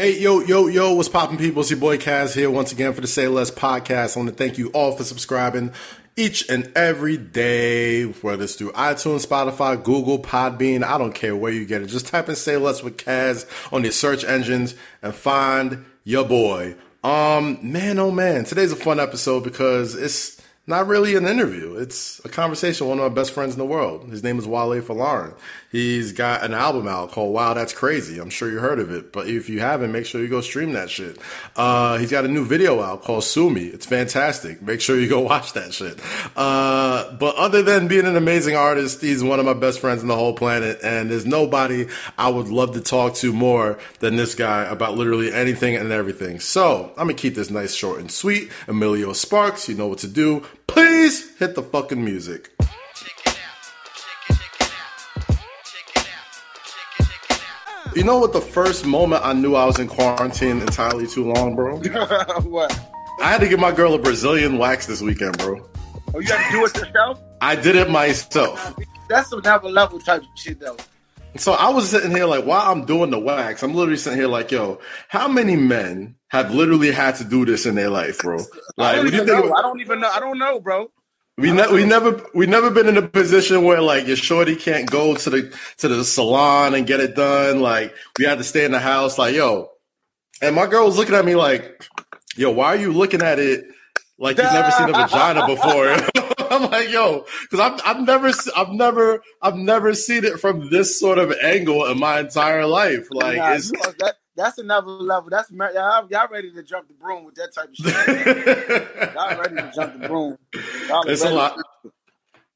Hey, yo, yo, yo, what's poppin', people? It's your boy Kaz here once again for the Say Less podcast. I want to thank you all for subscribing each and every day, whether it's through iTunes, Spotify, Google, Podbean. I don't care where you get it. Just type in Say Less with Kaz on your search engines and find your boy. Um, man, oh man, today's a fun episode because it's not really an interview. It's a conversation with one of my best friends in the world. His name is Wale Folarin. He's got an album out called Wow That's Crazy. I'm sure you heard of it, but if you haven't, make sure you go stream that shit. Uh, he's got a new video out called Sue Me. It's fantastic. Make sure you go watch that shit. Uh, but other than being an amazing artist, he's one of my best friends in the whole planet, and there's nobody I would love to talk to more than this guy about literally anything and everything. So I'm gonna keep this nice, short, and sweet. Emilio Sparks, you know what to do Please hit the fucking music. You know what? The first moment I knew I was in quarantine entirely too long, bro. what? I had to give my girl a Brazilian wax this weekend, bro. Oh, you had to do it yourself? I did it myself. That's another level type of shit, though. So I was sitting here like, while I'm doing the wax, I'm literally sitting here like, yo, how many men have literally had to do this in their life, bro? Like, I don't, even know. I don't even know. I don't know, bro. We, ne- we never we never been in a position where like your shorty can't go to the to the salon and get it done. Like we had to stay in the house. Like yo, and my girl was looking at me like, yo, why are you looking at it like you've never seen a vagina before? I'm like, yo, because I've I've never I've never I've never seen it from this sort of angle in my entire life. Like Nah, it's that, that's another level. That's y'all, y'all ready to jump the broom with that type of shit. y'all ready to jump the broom. Y'all it's a lot.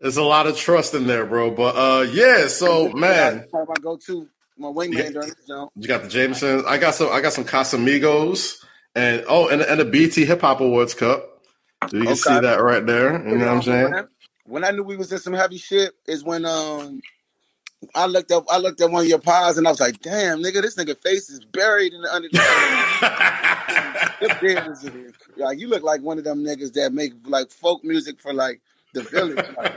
There's a lot of trust in there, bro. But uh, yeah. So man, my go-to, my wingman during this jump. You got the Jamesons. I got some. I got some Casamigos, and oh, and, and the BET Hip Hop Awards Cup. You can Okay. see that right there. You know what I'm saying? When I, when I knew we was in some heavy shit is when um I looked up I looked at one of your pies and I was like, damn, nigga, this nigga face is buried in the under. Your beard is in- like you look like one of them niggas that make like folk music for like the village. Like,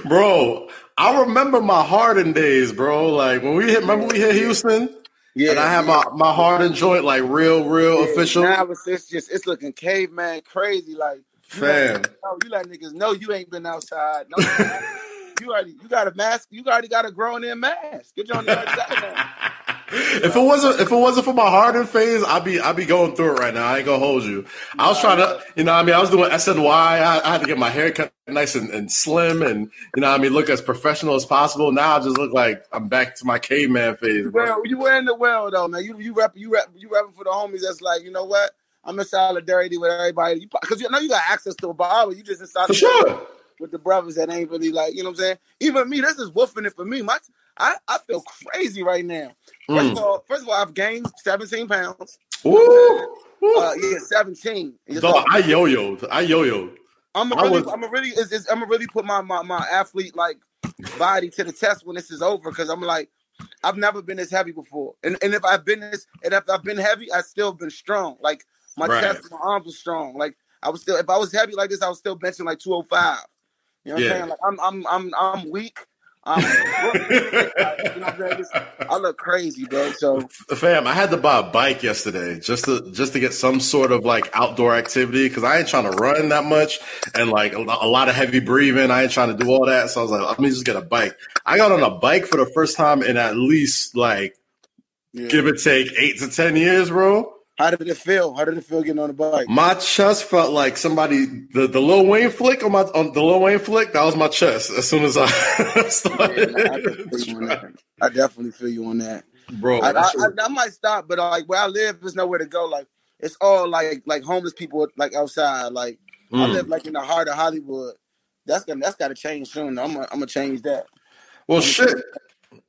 bro, I remember my Harden days, bro. Like when we hit. Remember we hit Houston, yeah, and I have yeah. my my and joint like real, real Yeah, official. Now it's, it's just it's looking caveman crazy. Like Fam. you let niggas know you ain't been outside. No, you already you got a mask. You already got a grown in mask. Get you on the other side. If it wasn't if it wasn't for my Harden phase, I'd be I'd be going through it right now. I ain't gonna hold you. I was trying to, you know, what I mean, I was doing SNY. I, I had to get my hair cut nice and, and slim, and you know, what I mean, look as professional as possible. Now I just look like I'm back to my caveman phase. Bro. Well, you wearing the well though, man. You you rep you rep you repping for the homies. That's like you know what. I'm in solidarity with everybody. Because you know you got access to a barber. You just in For solidarity sure. with the brothers that ain't really like you know what I'm saying. Even me, this is woofing it for me. My I, I feel crazy right now. First Mm. of all, first of all, I've gained 17 pounds. Woo. Uh, yeah, 17. It's Dog, I yo-yoed. I yo-yoed. I'm gonna really, was- I'm gonna really, it's, it's, I'm gonna really put my, my my athlete like body to the test when this is over because I'm like, I've never been this heavy before, and and if I've been this, and if I've been heavy, I still been strong. Like my Right. chest, my arms were strong. Like I was still, if I was heavy like this, I was still benching like 205. You know what Yeah. I'm saying? Like I'm, I'm, I'm, I'm weak. You know what I'm I look crazy, bro. So Fam, I had to buy a bike yesterday just to just to get some sort of like outdoor activity because I ain't trying to run that much and like a, a lot of heavy breathing. I ain't trying to do all that, so I was like, let me just get a bike. I got on a bike for the first time in at least like yeah. give or take eight to ten years, bro. How did it feel? How did it feel getting on the bike? My chest felt like somebody the the Lil Wayne flick on my on the Lil Wayne flick. That was my chest as soon as I started. no, I, definitely feel you on that. I definitely feel you on that. bro. I, I, I, I might stop, but like where I live, there's nowhere to go. Like it's all like like homeless people like outside. Like I Mm. live like in the heart of Hollywood. That's gonna that's got to change soon. I'm gonna, I'm gonna change that. Well, shit.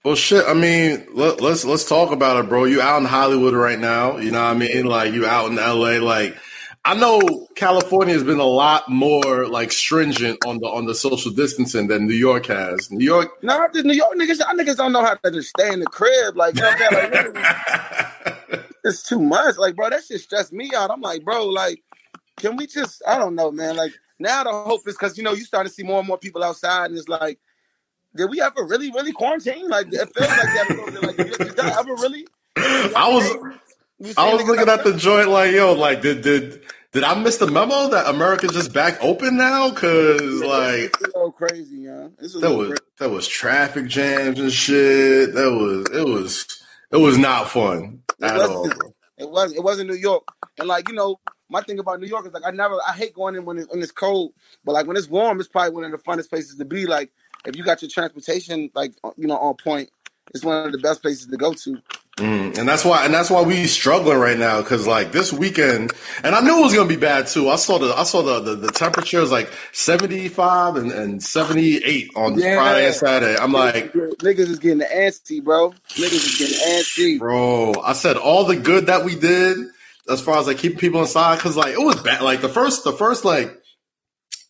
Well, shit. I mean, let, let's let's talk about it, bro. You out in Hollywood right now. You know what I mean? Like you out in L.A. Like I know California has been a lot more like stringent on the on the social distancing than New York has. New York. No, just New York niggas. Y'all niggas don't know how to just stay in the crib. Like you know what I'm? Like, it's too much. Like bro, that shit stressed me out. I'm like, bro, like, can we just? I don't know, man. Like now the hope is because you know you start to see more and more people outside, and it's like, did we ever really, really quarantine? Like it feels like that. bit. Like did, that ever really? I was I was looking at the joint like, yo, like did did did I miss the memo that America's just back open now? Cause like a crazy, yeah. That was crazy. that was traffic jams and shit. That was it was it was not fun at all. Bro. It was it wasn't New York. And like, you know, my thing about New York is like I never I hate going in when it's when it's cold, but like when it's warm, it's probably one of the funnest places to be. Like if you got your transportation like you know on point, it's one of the best places to go to. Mm, and that's why, and that's why we struggling right now because like this weekend, and I knew it was gonna be bad too. I saw the, I saw the the, the temperatures like seventy five and, and seventy eight on Yeah. Friday and Saturday. I'm like, niggas is getting antsy, bro. Niggas is getting antsy. bro, I said all the good that we did as far as like keeping people inside because like it was bad. Like the first, the first like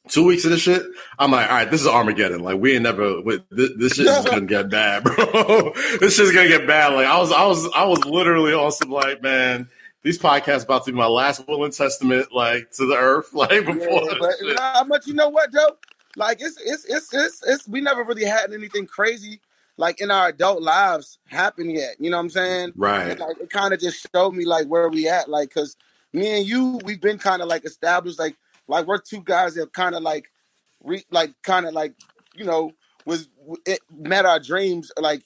two weeks of this shit, I'm like, all right, this is Armageddon. Like we ain't never, this, this shit is gonna get bad, bro. this shit's gonna get bad. Like I was, I was, I was literally on some like, man, these podcasts about to be my last will and testament, like to the earth, like before. Yeah, but nah, but you know what, though? Like it's it's it's it's it's we never really had anything crazy like in our adult lives happen yet. You know what I'm saying? Right. And, like it kind of just showed me like where we at, like because me and you, we've been kind of like established, like like we're two guys that kind of like re like kind of like you know was it met our dreams like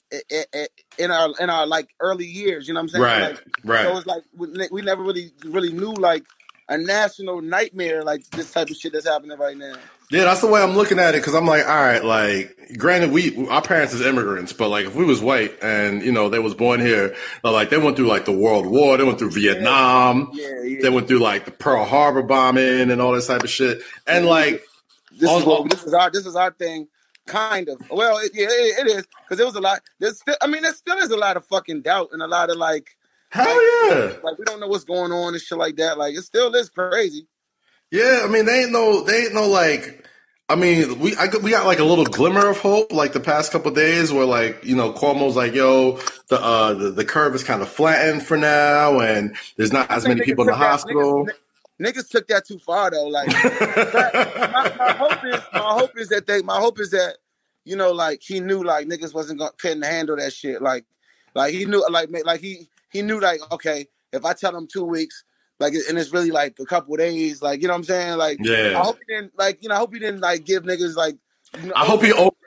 in our in our like early years. You know what I'm saying? Right. Like, Right. so it's like we, we never really really knew like a national nightmare like this type of shit that's happening right now. Yeah, that's the way I'm looking at it because I'm like, all right, like, granted, we our parents is immigrants, but like, if we was white and you know they was born here, like they went through like the World War, they went through Vietnam, Yeah, yeah. they went through like the Pearl Harbor bombing and all this type of shit, and like, this is what this is our this is our thing, kind of. Well, it, yeah, it, it is because there was a lot. There's still, I mean, there still is a lot of fucking doubt and a lot of like, hell yeah, like we don't know what's going on and shit like that. Like it still is crazy. Yeah. I mean, they ain't no, they ain't no like. I mean, we I, got- we got like a little glimmer of hope, like the past couple of days, where like you know Cuomo's like, yo, the uh the, the curve is kind of flattened for now, and there's not as many people in the that- hospital. Niggas, niggas took that too far though. Like my, my hope is my hope is that they my hope is that you know like he knew like niggas wasn't gonna couldn't handle that shit like like he knew like like he he knew like okay if I tell him two weeks like and it's really like a couple of days like you know what I'm saying like Yeah. I hope he didn't like you know I hope he didn't like give niggas like you know, I hope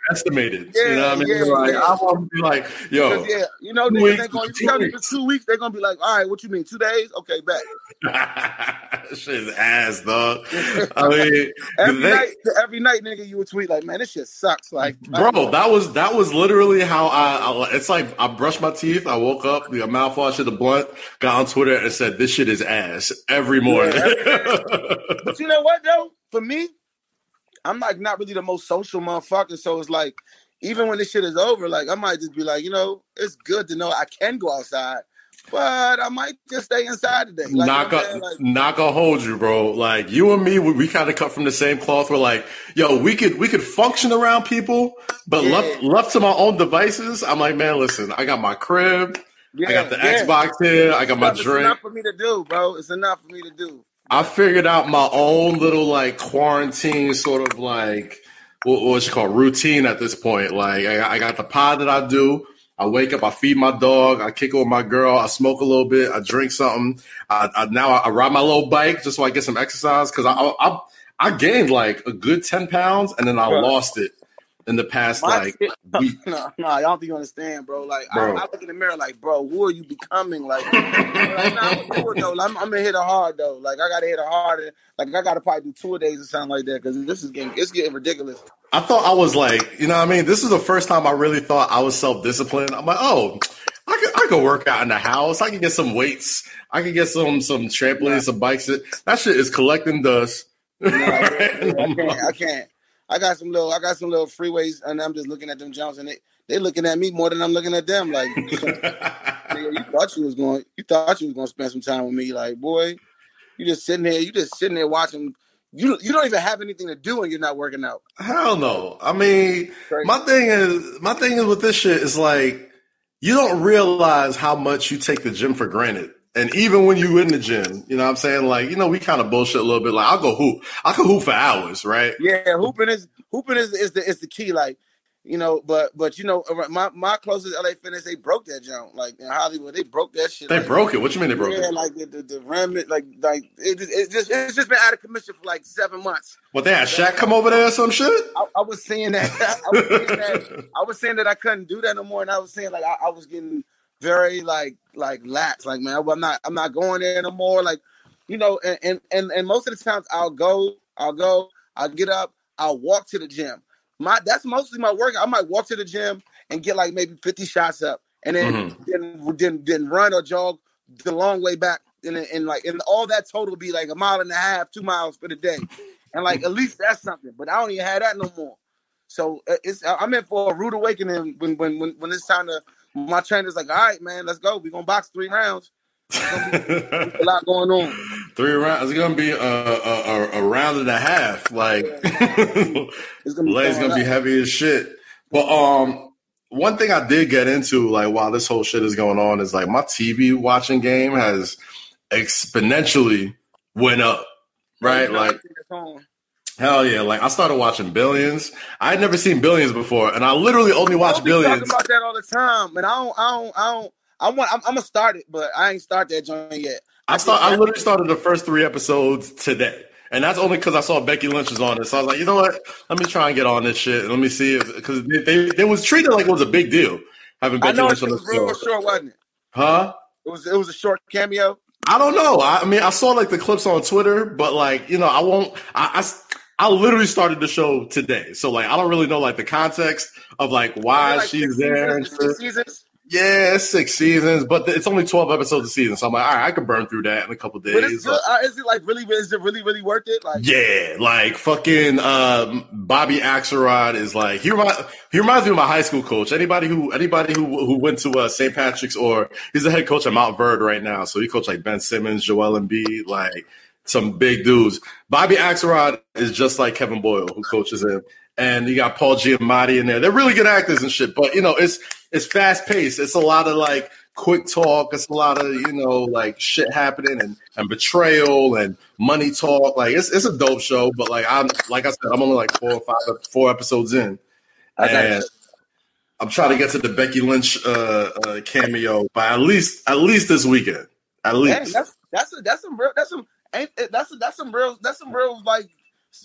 he overestimated. you know what I mean? Yeah, like, yeah. I want to be like, yo, yeah, you know, Two weeks, going. two You weeks. two weeks, they're gonna be like, "All right, what you mean? Two days? Okay, bet." shit is ass, dog. I mean, Every they- night, every night, nigga, you would tweet like, "Man, this shit sucks." Like, bro, that was that was literally how I, I. It's like I brushed my teeth, I woke up, the mouthwash of the blunt, got on Twitter and said, "This shit is ass" every morning. But you know what though? For me, I'm like not really the most social motherfucker. So it's like, even when this shit is over, like I might just be like, you know, it's good to know I can go outside, but I might just stay inside today. Like, not gonna? Like, not gonna hold you, bro. Like you and me, we, we kind of cut from the same cloth. We're like, yo, we could we could function around people, but Yeah. left left to my own devices, I'm like, man, listen, I got my crib, I got the yeah. Xbox here, I got my It's drink. enough for me to do, bro. It's enough for me to do. I figured out my own little like quarantine sort of like what, what's it called routine at this point. Like I, I got the pod that I do. I wake up, I feed my dog, I kick with my girl, I smoke a little bit, I drink something. I, I now I, ride my little bike just so I get some exercise because I, I I I gained like a good ten pounds and then I lost it in the past My like shit- week. no, no, I don't think you understand, bro. Like, Bro. I, I look in the mirror, like, bro, who are you becoming? Like, like nah, I'm, gonna do it, though. I'm, I'm gonna hit it hard though. Like, I gotta hit it hard. Like, I gotta probably do two a days or something like that because this is getting it's getting ridiculous. I thought I was like, you know what I mean? This is the first time I really thought I was self disciplined. I'm like, oh, I could I could work out in the house. I can get some weights. I can get some some trampolines, some bikes. That shit is collecting dust. You know, like, I can't. I can't. I got some little. I got some little freeways, and I'm just looking at them jumps, and they they looking at me more than I'm looking at them. Like, nigga, you thought you was going. You thought you was going to spend some time with me. Like, boy, you just sitting there. You just sitting there watching. You you don't even have anything to do, and you're not working out. Hell no. I mean, my thing is my thing is with this shit is like you don't realize how much you take the gym for granted. And even when you in the gym, you know what I'm saying? Like, you know, we kind of bullshit a little bit. Like, I'll go hoop. I can hoop for hours, right? Yeah, hooping is hooping is, is the is the key. Like, you know, but but you know, my my closest LA Fitness, they broke that jump. Like in Hollywood, they broke that shit. They like, broke it. What you mean they broke yeah, it? like the the, the remnant, like like it, it just it's just been out of commission for like seven months. What they had Shaq come over there or some shit? I, I was saying that I was saying that I was saying that I couldn't do that no more, and I was saying like I, I was getting very like like lax. Like man, I'm not I'm not going there no more. Like you know, and and and, and most of the times I'll go, I'll go, I'll get up, I'll walk to the gym. My that's mostly my work. I might walk to the gym and get like maybe 50 shots up, and then Mhm. then, then then run or jog the long way back, and and like and all that total be like a mile and a half, two miles for the day, and like at least that's something. But I don't even have that no more. So uh, it's I'm in for a rude awakening when when when, when it's time to. My trainer's like, all right, man, let's go. We're gonna box three rounds. A lot going on. Three rounds. It's gonna be a, a, a, round and a half. Like It's gonna be legs going gonna be heavy as shit. But um, one thing I did get into, like while this whole shit is going on, is like my TV watching game has exponentially went up. Right, like. Hell yeah! Like I started watching Billions. I had never seen Billions before, and I literally only watch I'll be Billions. talking about that all the time, and I don't, I don't, I don't. I want. I'm, I'm gonna start it, but I ain't start that joint yet. I start. I literally started the first three episodes today, and that's only because I saw Becky Lynch was on it. So I was like, you know what? Let me try and get on this shit. Let me see if because they, they they was treated like it was a big deal having I Becky know Lynch on the was real show. short, wasn't it? Huh? It was. It was a short cameo. I don't know. I, I mean, I saw like the clips on Twitter, but like you know, I won't. I, I I literally started the show today, so like I don't really know like the context of like why Like she's there. Seasons, six seasons. Yeah, six seasons, but it's only twelve episodes a season. So I'm like, all right, I can burn through that in a couple days. But it's good. Uh, is it like really? Is it really, really worth it? Like, Yeah, like fucking um, Bobby Axelrod is like he reminds he reminds me of my high school coach. Anybody who anybody who who went to uh, St. Patrick's or he's the head coach at Montverde right now. So he coached like Ben Simmons, Joel Embiid, like some big dudes. Bobby Axelrod is just like Kevin Boyle who coaches him, and you got Paul Giamatti in there. They're really good actors and shit, but you know it's it's fast paced. It's a lot of like quick talk. It's a lot of you know like shit happening and and betrayal and money talk. Like it's it's a dope show, but like I'm like I said, I'm only like four or five four episodes in, and I'm trying to get to the Becky Lynch uh, uh, cameo by at least at least this weekend. At Dang, least. that's that's a, that's some real. That's some. Ain't that's that's some real. That's some real like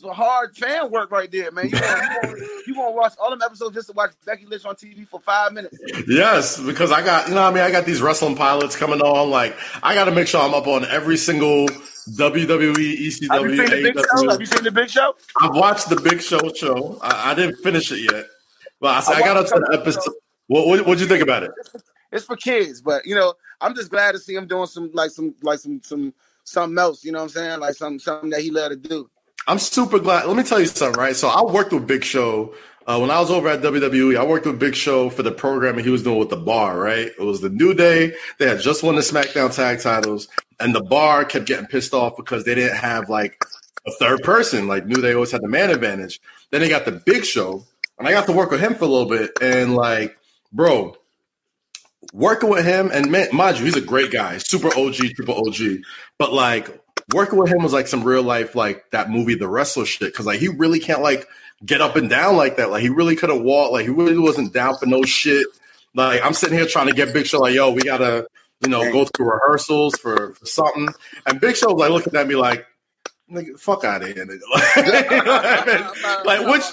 hard fan work right there, man. You gonna, you, gonna, you gonna watch all them episodes just to watch Becky Lynch on TV for five minutes? Yes, because I got you know I mean I got these wrestling pilots coming on. Like I got to make sure I'm up on every single WWE, Have you ECW, seen the Big Show? Have you seen the Big Show? I've watched the Big Show show. I, I didn't finish it yet, but I, I, I got up to the episode. episode. What what what'd you think about it? It's for kids, but you know, I'm just glad to see him doing some like some like some some something else. You know what I'm saying? Like some something that he love to do. I'm super glad. Let me tell you something, right? So I worked with Big Show uh, when I was over at WWE. I worked with Big Show for the programming he was doing with the Bar, right? It was the New Day. They had just won the SmackDown Tag Titles, and the Bar kept getting pissed off because they didn't have like a third person. Like New Day always had the man advantage. Then they got the Big Show, and I got to work with him for a little bit, and like, bro. Working with him, and man, mind you, he's a great guy, super OG, triple OG. But like, working with him was like some real life, like that movie, The Wrestler shit. Cause like he really can't like get up and down like that. Like he really couldn't walk. Like he really wasn't down for no shit. Like I'm sitting here trying to get Big Show like, yo, we gotta, you know, go through rehearsals for, for something. And Big Show was like looking at me like, nigga, fuck out of here, nigga. You know what I mean? Like which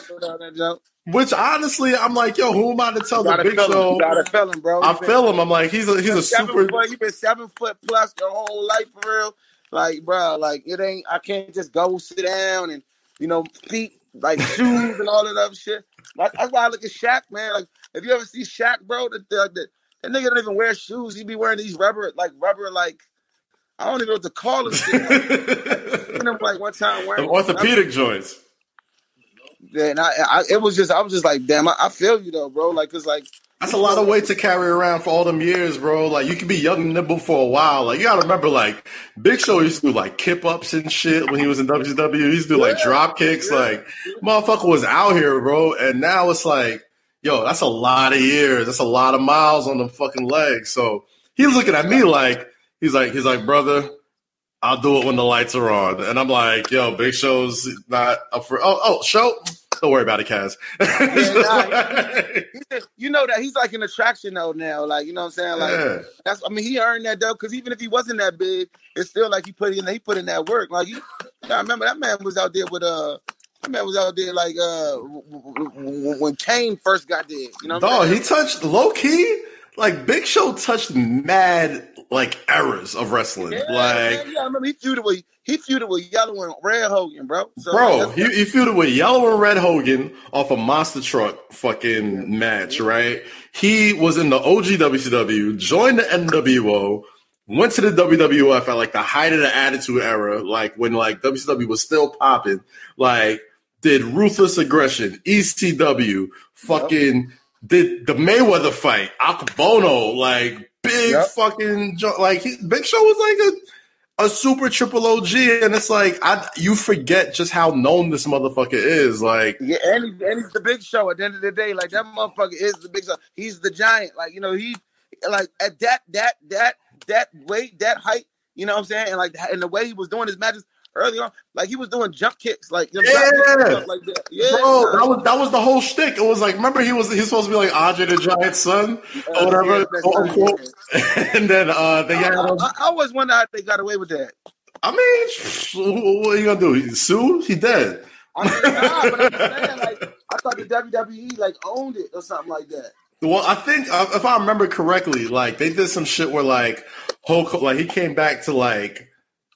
which honestly, I'm like, yo, who am I to tell the Big. Show? You gotta feel him, bro. I You been- feel him. I'm like, he's a he's a super Foot, you've been seven foot plus your whole life for real. Like, bro, like it ain't. I can't just go sit down and you know feet like shoes and all that other shit. Like, that's why I look at Shaq, man. Like, if you ever see Shaq, bro, that that, that, that nigga don't even wear shoes. He be wearing these rubber, like rubber, like I don't even know what to call them. Shit. Him like one time wearing Them orthopedic joints. Yeah, and I, I, it was just, I was just like, damn, I, I feel you though, bro. Like, cause like, That's a lot of weight to carry around for all them years, bro. Like you can be young and nimble for a while. Like you gotta remember, like Big Show used to do like kip ups and shit when he was in WCW. He used to do like Yeah, drop kicks. yeah. Like motherfucker was out here, bro. And now it's like, yo, that's a lot of years. That's a lot of miles on the fucking legs. So he's looking at me like he's like he's like, brother, I'll do it when the lights are on. And I'm like, yo, Big Show's not up for. Oh, oh, show. Don't worry about it, Kaz. Yeah, nah, you know that he's like an attraction though now. Like you know what I'm saying? Like Yeah. that's I mean he earned that though because even if he wasn't that big, it's still like he put in he put in that work. Like you, I remember that man was out there with uh. That man was out there like uh when Kane first got there. You know what I'm saying? he touched low key. Like Big Show touched mad like eras of wrestling. Yeah, like, yeah, I remember he feuded with he feuded with Yellow and Red Hogan, bro. So, bro, he, he feuded with Yellow and Red Hogan off a monster truck fucking match, right? He was in the OG WCW, joined the NWO, went to the WWF at like the height of the Attitude Era, like when like WCW was still popping, like did Ruthless Aggression, ECW, fucking did the Mayweather fight, Akebono, like big Yep. fucking like he, Big Show was like a a super triple OG, and it's like I you forget just how known this motherfucker is. Like, Yeah, and he's, and he's the big show at the end of the day. Like that motherfucker is the big show. He's the giant. Like you know, he like at that that that that weight, that height. You know what I'm saying? And like and the way he was doing his matches early on, like he was doing jump kicks, like you know, jump kicks Yeah. like that. Yeah, bro, that was that was the whole shtick. It was like, remember he was he's supposed to be like Andre the Giant's son or whatever, Yeah, and then uh they I, had him. I, I always wonder how they got away with that. I mean, what are you gonna do? He sue? He dead. I mean, nah, but I'm saying, like, I thought the WWE like owned it or something like that. Well, I think uh, if I remember correctly, like they did some shit where like Hulk, like he came back to like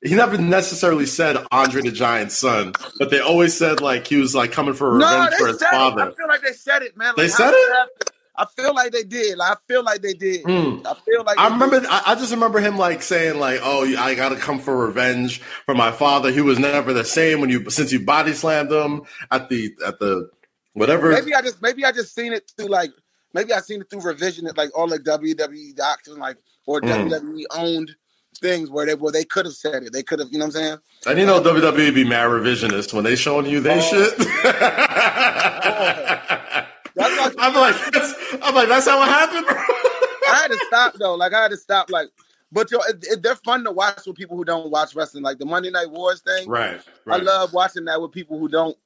he never necessarily said Andre the Giant's son, but they always said like he was like coming for revenge they for his father. it. I feel like they said it, man. Like, They said it? I feel like they did. Like, I feel like they did. Hmm. I feel like I remember. did. I, I just remember him like saying like, "Oh, I got to come for revenge for my father. He was never the same when you since you body slammed him at the at the whatever." Maybe I just maybe I just seen it through like maybe I seen it through revision like all like WWE docs and like or Mm. WWE owned things where they where they could have said it. They could have, you know what I'm saying? And you know WWE be mad revisionist when they showing you they Oh. shit. Like- I'm like, that's, I'm like, that's how it happened, bro. I had to stop though. Like I had to stop. Like, but yo, it, it- they're fun to watch with people who don't watch wrestling. Like the Monday Night Wars thing. right, I love watching that with people who don't.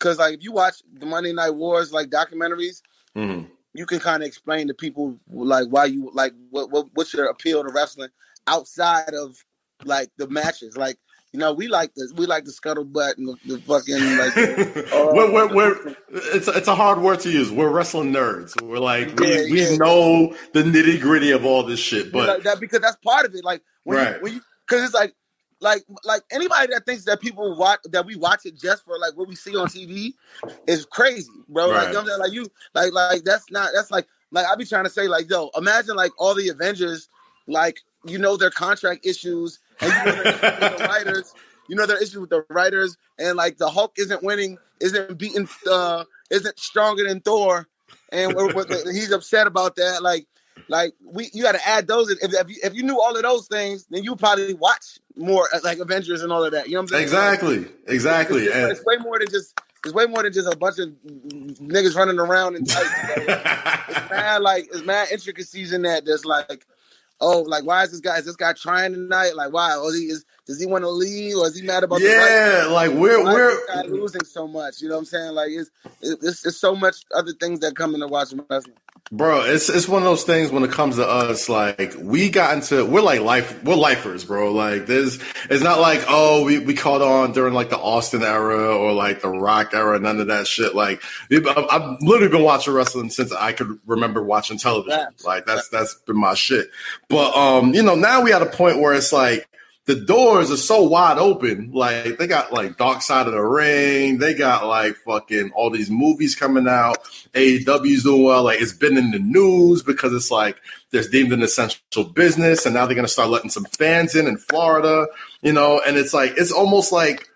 Cause like if you watch the Monday Night Wars like documentaries, Mhm. you can kind of explain to people like why you like what, what what's your appeal to wrestling outside of like the matches. Like you know we like the we like the scuttlebutt and the, the fucking like. uh, we're, we're, we're, it's, it's a hard word to use. We're wrestling nerds. We're like, we, Yeah, we yeah. know the nitty gritty of all this shit. But like that because that's part of it. Like when Right. you, when you because it's like like like anybody that thinks that people watch that we watch it just for like what we see on TV is crazy, bro. Like you know I'm saying? Like you like like that's not that's like like I be trying to say like yo imagine like all the Avengers like you know their contract issues and you know their the writers. You know their issues with the writers and like the Hulk isn't winning, isn't beating, uh, isn't stronger than Thor, and we're, we're- he's upset about that. Like like we, you got to add those. If, if you if you knew all of those things, then you probably watch more uh, like Avengers and all of that. You know what I'm saying? exactly, exactly. It's, And, it's way more than just. It's way more than just a bunch of niggas running around in tights. It's mad like it's mad intricacies in that. That's like, oh, like why is this guy? Is this guy trying tonight? Like why? Oh, he is. Does he want to leave, or is he mad about the yeah, like we're we're this losing so much? You know what I'm saying? Like it's it's, it's so much other things that come into watching wrestling. Bro, it's it's one of those things when it comes to us, like we got into we're like life we're lifers, bro. Like there's it's not like, oh, we, we caught on during like the Austin era or like the rock era, none of that shit. Like I've, I've literally been watching wrestling since I could remember watching television. Like that's that's been my shit. But um, you know, now we at a point where it's like the doors are so wide open. Like they got like Dark Side of the Ring. They got like fucking all these movies coming out. AEW's doing well. Like it's been in the news because it's like there's deemed an essential business, and now they're gonna start letting some fans in in Florida. You know, and it's like it's almost like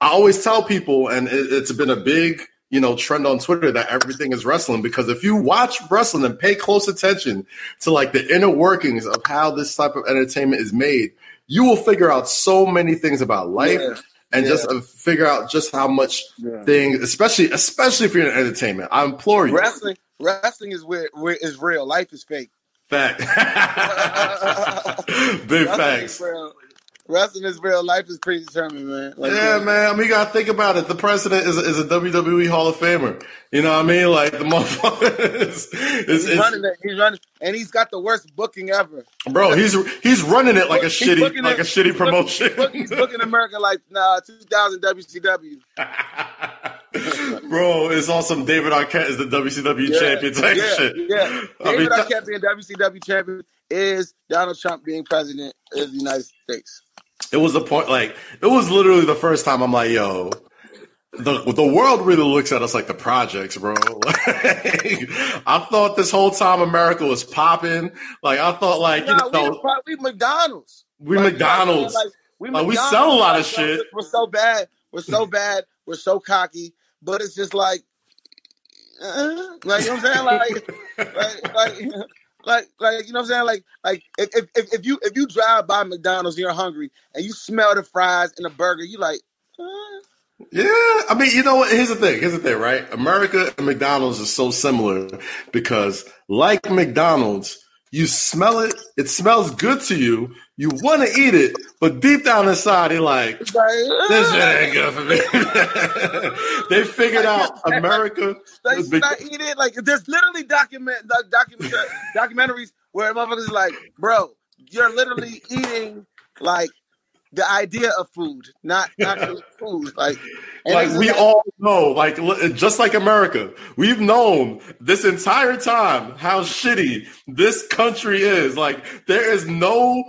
I always tell people, and it, it's been a big you know trend on Twitter that everything is wrestling because if you watch wrestling and pay close attention to like the inner workings of how this type of entertainment is made, you will figure out so many things about life Yeah. and Yeah. just uh, figure out just how much Yeah. things, especially especially if you're in entertainment. I implore you. Wrestling, wrestling is where, where is real. Life is fake. Fact. Big Wrestling facts. real. Wrestling is real. Life is predetermined, man. Like, yeah, man. I mean, you gotta think about it. The president is a, is a WWE Hall of Famer. You know what I mean? Like the motherfucker is, is, He's running it. He's running, and he's got the worst booking ever. bro. He's he's running it like a He's shitty like it- a shitty promotion. He's booking, he's booking America like nah, 2000 WCW. bro, it's on some David Arquette is the WCW Yeah, champion type yeah, shit. Yeah, I mean, David Arquette being WCW champion is Donald Trump being president of the United States. It was the point, like it was literally the first time I'm like, yo, the the world really looks at us like the projects, bro. Like, I thought this whole time America was popping. Like I thought, like you Nah, we, know, pro- we McDonald's. we Like, McDonald's. Like, we, Like, we sell a lot of shit. We're so bad. We're so bad. We're so cocky. But it's just like, uh, like you know what I'm saying? Like, like, like, like, like, you know what I'm saying? Like, like if, if, if, you if you drive by McDonald's and you're hungry and you smell the fries and the burger, you like, Yeah, I mean, you know what? Here's the thing. Here's the thing, right? America and McDonald's are so similar because, like McDonald's, you smell it, it smells good to you, you want to eat it, but deep down inside, you're like, this shit ain't good for me. they figured out America. Was should big- I eat it? Like, there's literally document document documentaries where motherfuckers is like, bro, you're literally eating like the idea of food, not actual food. Like, Like we like- all know, like just like America, we've known this entire time how shitty this country is. Like there is no,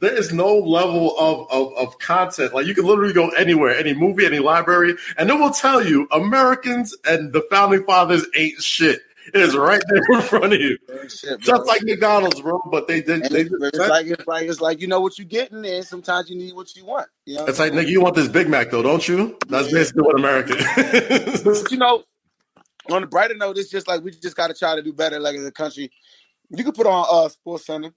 there is no level of, of of content. Like you can literally go anywhere, any movie, any library, and it will tell you Americans and the founding fathers ain't shit. It is right there in front of you, Shit, just like McDonald's, bro. But they did. And They, it's, it's like it's like it's like you know what you're getting, and sometimes you need what you want. You know, it's like nigga, you want this Big Mac though, don't you? That's basically what America is. But you know, on the brighter note, it's just like we just got to try to do better, like as a country. You can put on uh Sports Center,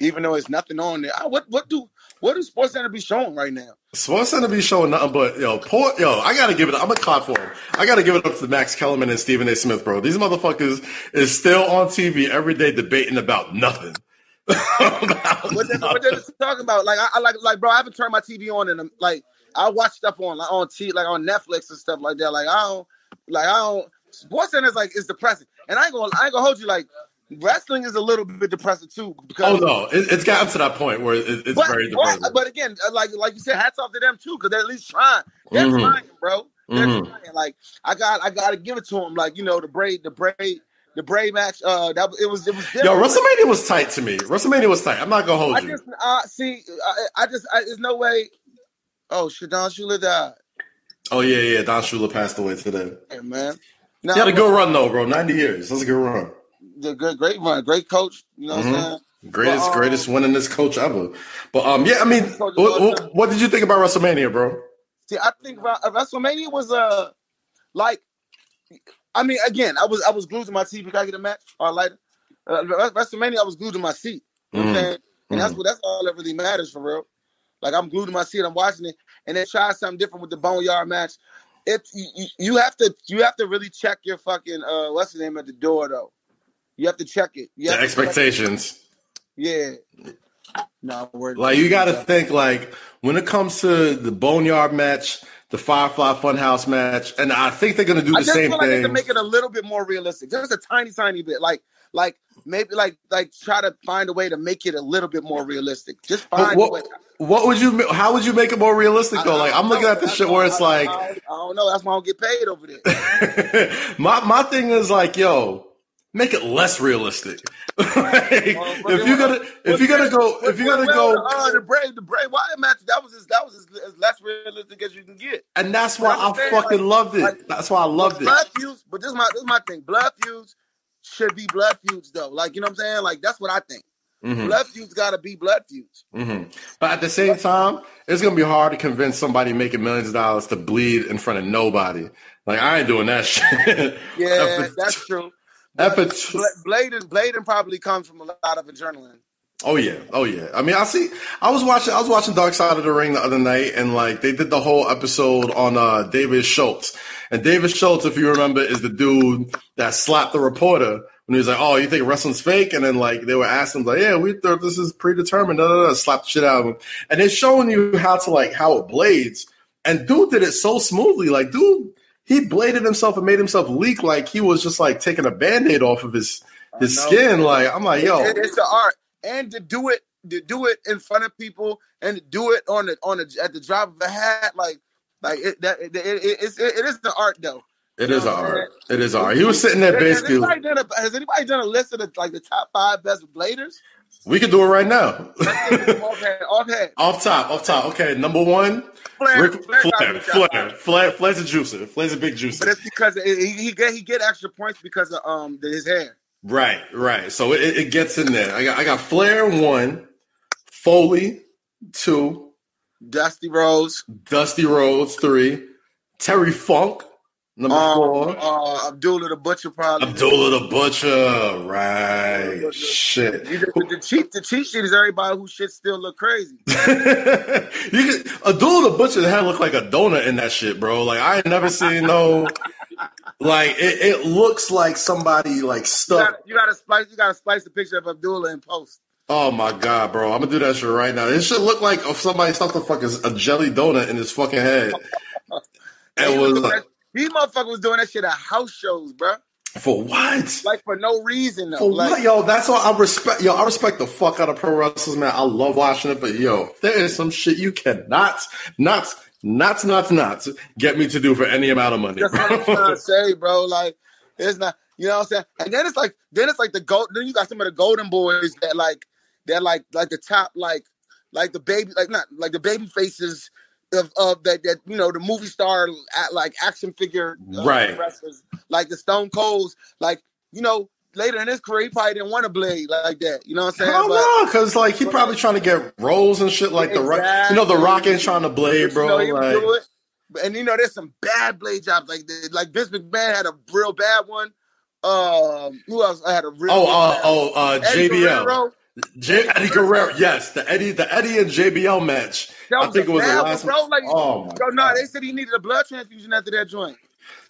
even though it's nothing on there. I, what what do what do Sports Center be showing right now? Sports Center be showing nothing but yo, poor yo. I gotta give it. I'm a clap for him. I gotta give it up to Max Kellerman and Stephen A. Smith, bro. These motherfuckers is still on TV every day debating about nothing. About What they, nothing. what they talking about? Like I, I like like bro, I haven't turned my TV on and like I watch stuff on like on T like on Netflix and stuff like that. Like I don't like I don't. Sports Center is like is depressing, and I ain't gonna I ain't gonna hold you like. Wrestling is a little bit depressing too because oh no, it, it's gotten to that point where it, it's But, very but, depressing. but again, uh, like like you said, hats off to them too, because they're at least trying. They're Mhm. trying, bro. They're Mhm. trying. Like I got I got to give it to them. Like you know the braid the braid the braid match. Uh, that it was it was Different. Yo. WrestleMania was tight to me. WrestleMania was tight. I'm not gonna hold I you. just uh see I, I just I, there's no way. Oh, Shadon Shula died, oh yeah, yeah. Don Shula passed away today. hey, man. Now, He had a good run though, bro. 90 years. That's a good run. The good great run, great coach. You know what Mhm. I'm saying? Greatest, But, um, greatest winningest coach ever. But um, yeah, I mean, what, what, what did you think about WrestleMania, bro? See, I think WrestleMania was uh like, I mean, again, I was I was glued to my TV. Can I get a match or later? Uh, WrestleMania, I was glued to my seat. You know what I'm Mhm. saying? And that's what that's all that really matters for real. Like I'm glued to my seat, I'm watching it, and they try something different with the boneyard match. It you, you- have to you have to really check your fucking uh what's his name at the door though. You have to check it. You The to expectations. yeah. No, word. Like you got to think like when it comes to the Boneyard match, the Firefly Funhouse match, and I think they're gonna do I the just same feel like they thing. can make it a little bit more realistic, just a tiny, tiny bit. Like, like maybe like like try to find a way to make it a little bit more realistic. Just find what, what would you? How would you make it more realistic though? Like I'm looking at this shit where it's like, I don't, I don't know. That's why I don't get paid over there. my my thing is like, yo, make it less realistic. Like, if you're gonna if you're gonna go if you're gonna go, uh, the Bray the Bray Wyatt match that was as, that was as, as less realistic as you can get. and that's why I saying, fucking like- loved it. like- That's why I loved it. Blood feuds, but this is my this is my thing. Blood feuds should be blood feuds though. Like you know what I'm saying? Like that's what I think. Mhm. Blood feuds got to be blood feuds. hmm But at the same time, it's gonna be hard to convince somebody making millions of dollars to bleed in front of nobody. Like I ain't doing that shit. Yeah, that's true. Effort- Bla- Bladen, Bladen probably comes from a lot of adrenaline. Oh yeah, oh yeah. I mean, I see. I was watching. I was watching Dark Side of the Ring the other night, and like they did the whole episode on uh David Schultz. And David Schultz, if you remember, is the dude that slapped the reporter when he was like, "Oh, you think wrestling's fake?" And then like they were asking him like, "Yeah, we thought this is predetermined." Da, da, da, slap shit out of him, and they're showing you how to like how it blades. And dude did it so smoothly. Like, dude, he bladed himself and made himself leak like he was just like taking a band-aid off of his his skin. Like, I'm like, yo, it, it's the art, and to do it, to do it in front of people, and to do it on the on the at the drop of a hat, like, like it, that it, it, it's it, it is the art though. It is art. It is art. He was sitting there basically. Has anybody, done a, has anybody done a list of the, like the top five best bladers? We could do it right now. okay, okay. Off top, off top. Okay, number one. Flair, Ric, Flair, Flair, Flair, Flair, Flair's a juicer. Flair's a big juicer. But it's because he, he get he get extra points because of um his hair. Right, right. So it, it gets in there. I got I got Flair one, Foley two, Dusty Rhodes, Dusty Rhodes three, Terry Funk Number um, four. Uh, Abdullah the Butcher, probably. Abdullah the Butcher, right? Shit. The, the, cheat, the cheat sheet is everybody who shit still look crazy. you can, Abdullah the Butcher had look like a donut in that shit, bro. Like I ain't never seen no. like it, it, looks like somebody like stuff. You, you gotta, splice. You gotta splice the picture of Abdullah in post. Oh my god, bro! I'm gonna do that shit right now. It should look like if somebody stuffed a fucking a jelly donut in his fucking head. it was like these motherfuckers was doing that shit at house shows, bro. For what? Like for no reason though. For like, what, yo? That's all I respect. Yo, I respect the fuck out of pro wrestlers, man. I love watching it, but yo, there is some shit you cannot, not, not, not, not get me to do for any amount of money. That's what I'm trying to say, bro. Like, it's not. You know what I'm saying? And then it's like, then it's like the gold. Then you got some of the golden boys that like, they're like, like the top, like, like the baby, like not like the baby faces of, of that that you know the movie star like action figure uh, right wrestlers like the Stone Colds like you know later in his career he probably didn't want to blade like that you know what I'm saying? Oh no, because like he probably trying to get roles and shit like exactly. the rock you know the Rock ain't trying to blade bro you know, like, and you know there's some bad blade jobs like like Vince McMahon had a real bad one. Um, who else I had a real oh uh, oh uh, JBL. J- Eddie Guerrero, yes, the Eddie, the Eddie and JBL match. I think it was the last. Bro, like, oh my no, they said he needed a blood transfusion after that joint.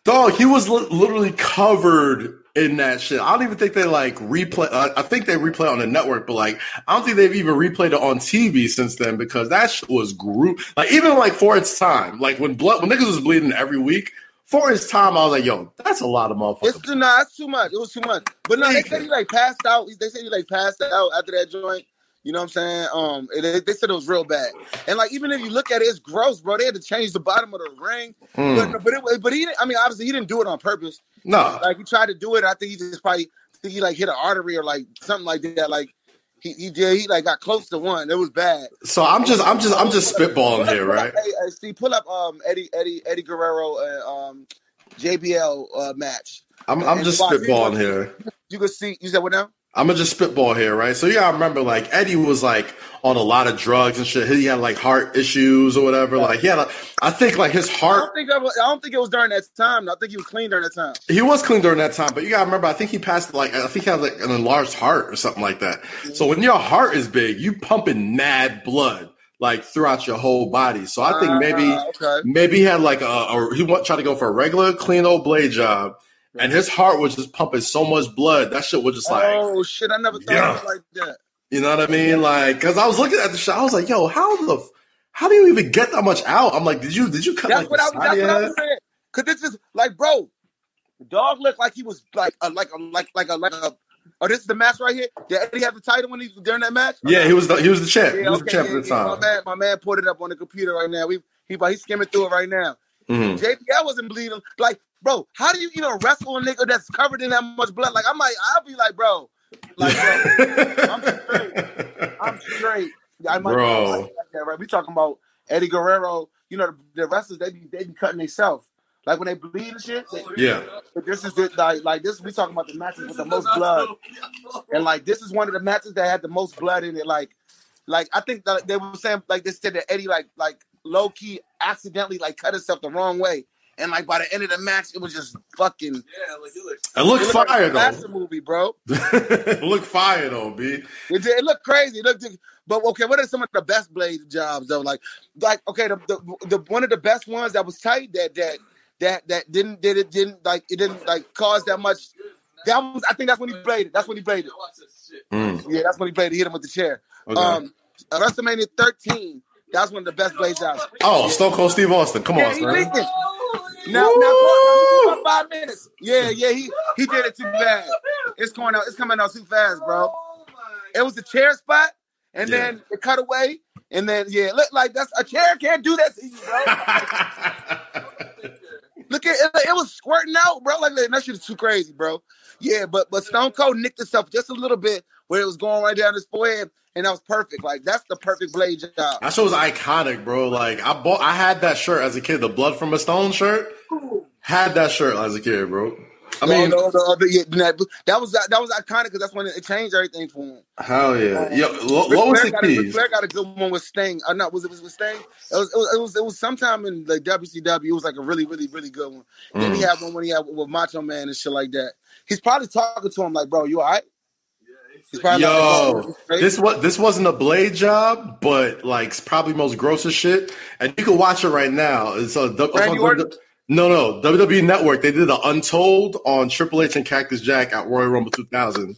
Dog, he was li- literally covered in that shit. I don't even think they like replay. Uh, I think they replay on the network, but like I don't think they've even replayed it on TV since then because that shit was group. Like even like for its time, like when blood when niggas was bleeding every week, for his time, I was like, yo, that's a lot of motherfuckers. It's too, nah, it's too much. It was too much. But no, they said he like passed out. They said he like passed out after that joint. You know what I'm saying? Um, it, they said it was real bad. And like, even if you look at it, it's gross, bro. They had to change the bottom of the ring. Mm. But but it, but he, I mean, obviously he didn't do it on purpose. No, like he tried to do it. I think he just probably think he like hit an artery or like something like that. Like he, he did. He like got close to one. It was bad. So I'm just I'm just I'm just spitballing here, right? Hey, hey, Steve, pull up um Eddie Eddie Eddie Guerrero and um JBL uh, match. I'm I'm just spitballing here. You can see. You said what now? I'm gonna just spitball here, right? So yeah, I remember like Eddie was like on a lot of drugs and shit. He had like heart issues or whatever. Like he had, a, I think like his heart. I don't think was, I don't think it was during that time. I think he was clean during that time. He was clean during that time, but you gotta remember, I think he passed like I think he had like an enlarged heart or something like that. Mm-hmm. So when your heart is big, you pumping mad blood like throughout your whole body. So I think maybe uh, okay. maybe he had like a, a he want try to go for a regular clean old blade job and his heart was just pumping so much blood. That shit was just like, oh shit, I never thought yeah. like that. You know what I mean? Like, because I was looking at the shot, I was like, yo, how the, how do you even get that much out? I'm like, did you, did you cut? That's like, what I was. That's what I was saying. Cause this is like, bro, the dog looked like he was like, a, like, a, like, like a, like a. Oh, this is the match right here. Did Eddie have the title when he was during that match? Yeah, he was the he was the champ. Yeah, he was okay, the champ yeah, at the time. my man, my man put it up on the computer right now. We he he's skimming through it right now. Mm-hmm. JBL wasn't bleeding. Like bro, how do you even wrestle a nigga that's covered in that much blood? Like, I might, I'll be like, bro, like, bro, I'm straight. I'm straight. I might bro. Like that, right? We talking about Eddie Guerrero. You know, the, the wrestlers they be they be cutting themselves. Like when they bleed and shit. They, yeah. But this is the, like like this. We talking about the matches with the most blood, and like this is one of the matches that had the most blood in it. Like, like I think that they were saying like they said that Eddie like like low key accidentally like cut himself the wrong way. And like by the end of the match, it was just fucking. Yeah, like it looked. It looked fire like though. movie, bro. it looked fire though, b. It, it looked crazy. It looked, but okay, what are some of the best blade jobs though? Like, like okay, the, the, the one of the best ones that was tight that that that that didn't did it didn't like it didn't like cause that much That was I think that's when he played it. That's when he played it. Mm. Yeah, that's when he played it. Hit him with the chair. Okay. Um, WrestleMania 13. That's one of the best blade jobs. oh, Stone Cold Steve Austin. Come Yeah, on, he son. leaked. Now, now, about five minutes. Yeah, yeah, he he did it too fast. It's going out. It's coming out too fast, bro. It was a chair spot, and Yeah. then it cut away, and then yeah, look like that's a chair can't do that to you, bro. Look at it, it was squirting out, bro. Like that shit is too crazy, bro. Yeah, but but Stone Cold nicked himself just a little bit where it was going right down his forehead, and that was perfect. Like that's the perfect blade job. That show was iconic, bro. Like I bought, I had that shirt as a kid, the Blood from a Stone shirt. Had that shirt as a kid, bro. I mean, No, no, no, no, yeah, that, that was that was iconic because that's when it changed everything for him. hell yeah, yo, Lo- Ric Lois Flair the got a- Ric Flair got a good one with Sting. Uh, no, was it was with Sting? It was, it was it was it was sometime in the WCW. It was like a really really really good one. Then he Mm. had one when he had with Macho Man and shit like that. He's probably talking to him like, "Bro, you all right?" He's probably like, Yo, "Bro, you straight?" this what this wasn't a blade job, but like probably most grossest shit, and you can watch it right now. It's a it's on- no no WWE Network. They did the Untold on Triple H and Cactus Jack at Royal Rumble 2000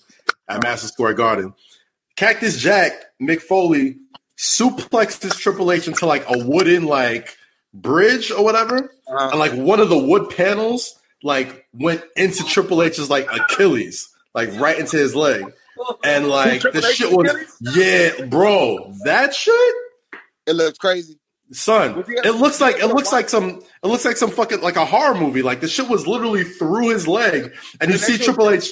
at Madison Square Garden. Cactus Jack Mick Foley suplexes Triple H into like a wooden like bridge or whatever, Uh, and like one of the wood panels like went into Triple H's like Achilles, like right into his leg. And like the shit was yeah, bro. That shit, it looks crazy. son. It looks like it looks like some it looks like some fucking like a horror movie. Like the shit was literally through his leg, and you see they- Triple H.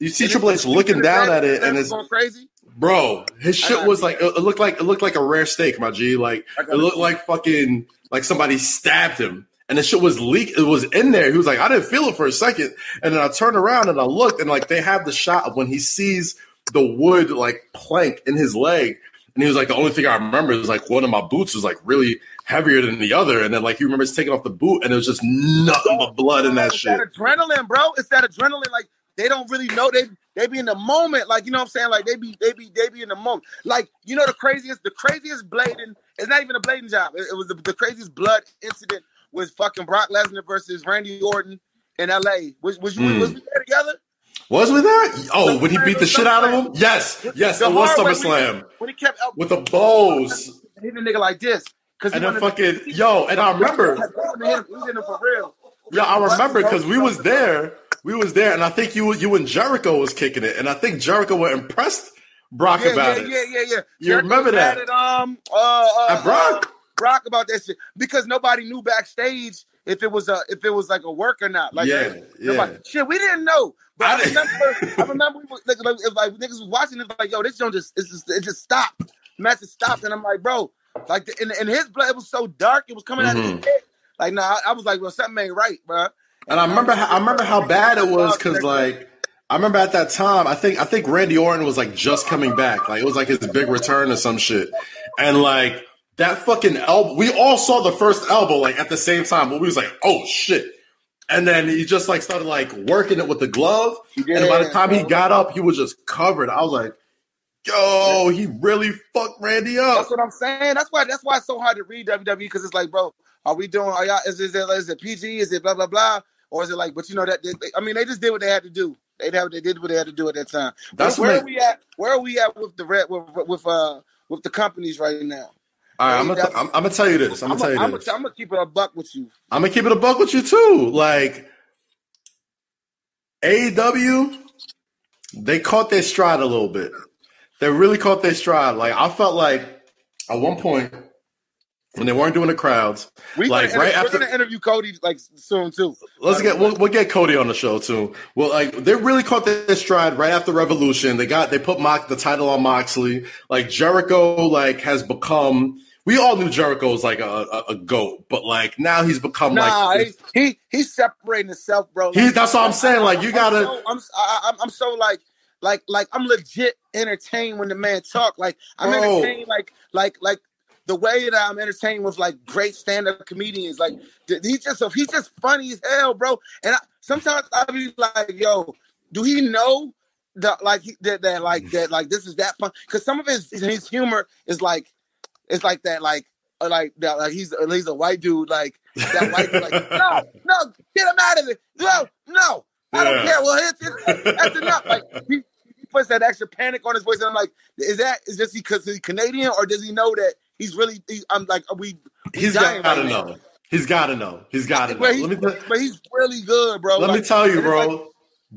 You see Triple H looking down at it, and it's going crazy. bro. His shit was like it, it looked like it looked like a rare steak, my G. Like it looked like fucking like somebody stabbed him, and the shit was leak. It was in there. He was like, I didn't feel it for a second, and then I turned around and I looked, and like they have the shot of when he sees the wood like plank in his leg, and he was like, the only thing I remember is like one of my boots was like really heavier than the other, and then like he remembers taking off the boot, and it was just nothing but blood in that it's shit. that adrenaline, bro. It's that adrenaline. Like they don't really know they they be in the moment. Like you know what I'm saying. Like they be they be they be in the moment. Like you know the craziest the craziest blading. It's not even a blading job. It, it was the, the craziest blood incident was fucking Brock Lesnar versus Randy Orton in L.A. Was was you Mm. was we there together? Was we there? Oh, when he beat the shit out of him? Yes, yes, The it was hard way when he- SummerSlam when he kept with the bows. hit a nigga like this. Cause And then fucking yo, and I remember, He hit him, he hit him for real. yeah, I remember because we was there, we was there, and I think you you and Jericho was kicking it, and I think Jericho were impressed Brock Yeah, about yeah, it. yeah, yeah, yeah. You Jericho remember that? At, um, uh, uh, At Brock? uh, Brock about that shit because nobody knew backstage if it was a if it was like a work or not. Like, Yeah, nobody- yeah. shit, we didn't know. But I I, remember, I remember, we was, like, like, if, like niggas was watching it, like, yo, this don't just, it's just, it just stopped. Match just stopped, and I'm like, bro, like, the, and, and his blood, it was so dark, it was coming out of his Mhm. head. Like, nah, I, I was like, well, something ain't right, bro. And I remember, how, I remember how bad it was because like. I remember at that time, I think I think Randy Orton was like just coming back. Like it was like his big return or some shit. And like that fucking elbow, we all saw the first elbow like at the same time, but we was like, oh shit. And then he just like started like working it with the glove. and by the time he got up, he was just covered. I was like, yo, he really fucked Randy up. That's what I'm saying. That's why. That's why it's so hard to read WWE because it's like, bro, are we doing? Are y'all? Is, is it is it PG? Is it blah blah blah? Or is it like? But you know that. They, I mean, they just did what they had to do. They have. What they did what they had to do at that time. That's where what are we at? Where are we at with the red with, with uh with the companies right now? All right, I'm gonna, I'm, I'm gonna tell you this. I'm I'm gonna tell you gonna this. I'm gonna keep it a buck with you. I'm gonna keep it a buck with you too. Like AEW, they caught their stride a little bit. They really caught their stride. Like I felt like at one point when they weren't doing the crowds, We Like, gonna, right we're after- gonna interview Cody like soon too. let's get we'll, we'll get Cody on the show too. Well, like they really caught their stride right after Revolution. They got they put Mock the title on Moxley. Like Jericho, like has become. We all knew Jericho was like a, a, a goat, but like now he's become Nah, like he, he he's separating himself, bro. He- that's what I'm saying, like, you I'm gotta- so- I'm I, I'm I'm so like like like I'm legit entertained when the man talk. Like I'm Bro. entertained like like like the way that I'm entertained with like great stand up comedians. Like he's just he's just funny as hell, bro. And I, sometimes I'll be like, yo, do he know that like that that like that like this is that fun? Because some of his his humor is like it's like that like. uh, Like that, like he's he's a white dude, like that white dude, like no, no, get him out of it, no, no, I don't Yeah. care. Well, it's, it's, that's enough. Like he, he puts that extra panic on his voice, and I'm like, is that is just because he's Canadian, or does he know that he's really? He, I'm like, are we? we He's got to right now? know. He's got to know. He's got to know. But, he's, me but he's really good, bro. Let Like, me tell you, it's like- bro.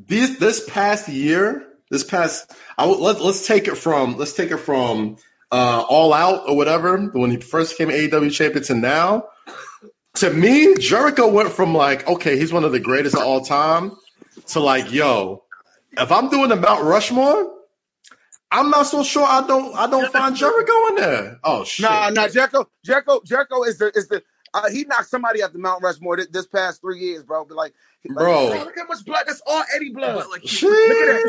These this past year, this past, I will, let, let's take it from let's take it from uh, All Out or whatever when he first came AEW champion to now. To me, Jericho went from like, okay, he's one of the greatest of all time, to like, yo, if I'm doing the Mount Rushmore, I'm not so sure I don't I don't find Jericho in there. Oh shit! Nah, nah, Jericho, Jericho, Jericho is the is the uh, he knocked somebody out the Mount Rushmore this, this past three years, bro. But like, like, Bro. look how much blood. That's all Eddie blood. Like, Sheesh. look at that.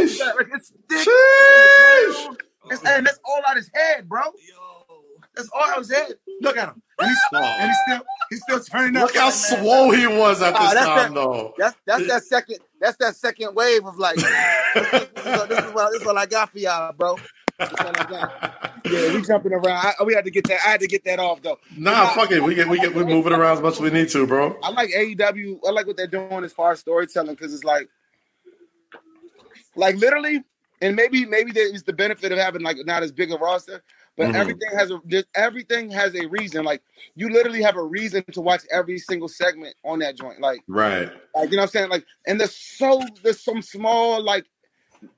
It's all Eddie blood. Like, it's thick. Sheesh. It's, and that's all out his head, bro. Yo. That's all out his head. Look at him, and he's, and he's still he's still turning up. Look how Like, man, swole he was at Ah, this that's time, that- though. That's that's that second that's that second wave of like this, is, this, is, what, this is what I got for y'all, bro. This is what I got. Yeah, we jumping around. I, we had to get that. I had to get that off though. Nah, fuck it. We get we get we move it around as much as we need to, bro. I like AEW. I like what they're doing as far as storytelling because it's like, like literally, and maybe maybe there is the benefit of having like not as big a roster, but Mhm. everything has a everything has a reason. Like you literally have a reason to watch every single segment on that joint. Like Right. like you know what I'm saying? Like, and there's so there's some small like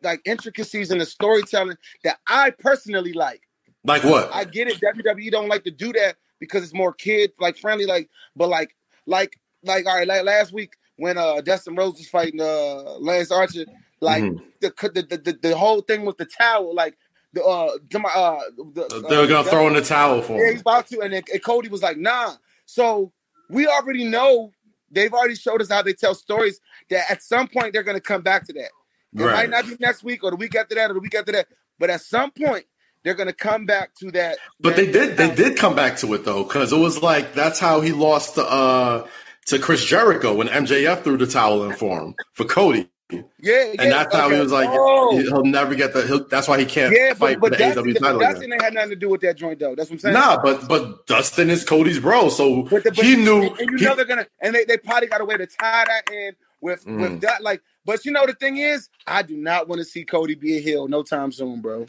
like intricacies in the storytelling that I personally like. Like what? I get it. WWE don't like to do that because it's more kid like friendly. Like, but like, like, like, all right. Like last week when uh Dustin Rhodes was fighting uh Lance Archer, like Mhm. the, the, the the the whole thing with the towel, like the uh uh the, They were gonna uh, throw in the towel for yeah, he's about to, and, then, and Cody was like, "Nah." So we already know they've already showed us how they tell stories. That at some point they're to come back to that. It Right. might not be next week or the week after that or the week after that, but at some point they're going to come back to that. But that- they did they did come back to it though, because it was like that's how he lost to uh to Chris Jericho when MJF threw the towel in for him for Cody. Yeah, yeah. And that's how he was like Oh. he'll never get the he'll, that's why he can't yeah, fight but, but for the Dustin, AEW title Dustin again. ain't had nothing to do with that joint though. That's what I'm saying. Nah, but but Dustin is Cody's bro, so But the, but he knew and you he- know they're gonna, and they, they probably got a way to tie that in with Mm. with that. Like, but you know the thing is, I do not want to see Cody be a heel no time soon, bro.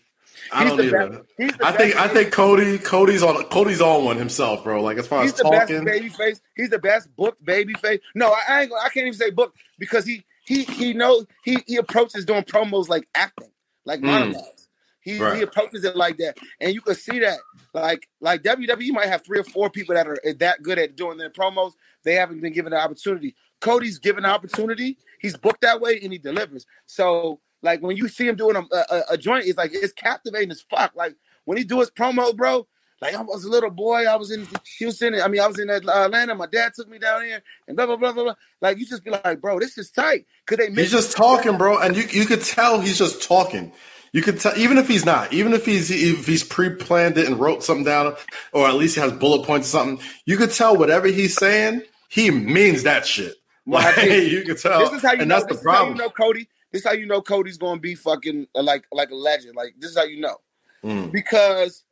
I don't the either. best. He's the I think I think Cody Cody's on Cody's on one himself, bro. Like as far he's as the best talking, baby face. He's the best booked baby face. No, I, I ain't. I can't even say booked because he he he knows he he approaches doing promos like acting, like Mm. monologues. He Right. he approaches it like that, and you can see that. Like like WWE might have three or four people that are that good at doing their promos. They haven't been given the opportunity. Cody's given the opportunity. He's booked that way, and he delivers. So like when you see him doing a, a, a joint, it's like it's captivating as fuck. Like when he do his promo, bro. Like I was a little boy, I was in Houston. I mean, I was in Atlanta. My dad took me down here, and blah blah blah blah. blah. Like you just be like, bro, this is tight. Could they? he's just talking, bro, and you you could tell he's just talking. You could tell, even if he's not, even if he's if he's pre-planned it and wrote something down, or at least he has bullet points or something. You could tell whatever he's saying, he means that shit. Like you could tell, This is how you and know. that's the how you problem. know Cody. This is how you know Cody's gonna be fucking uh, like like a legend. Like this is how you know Mm. because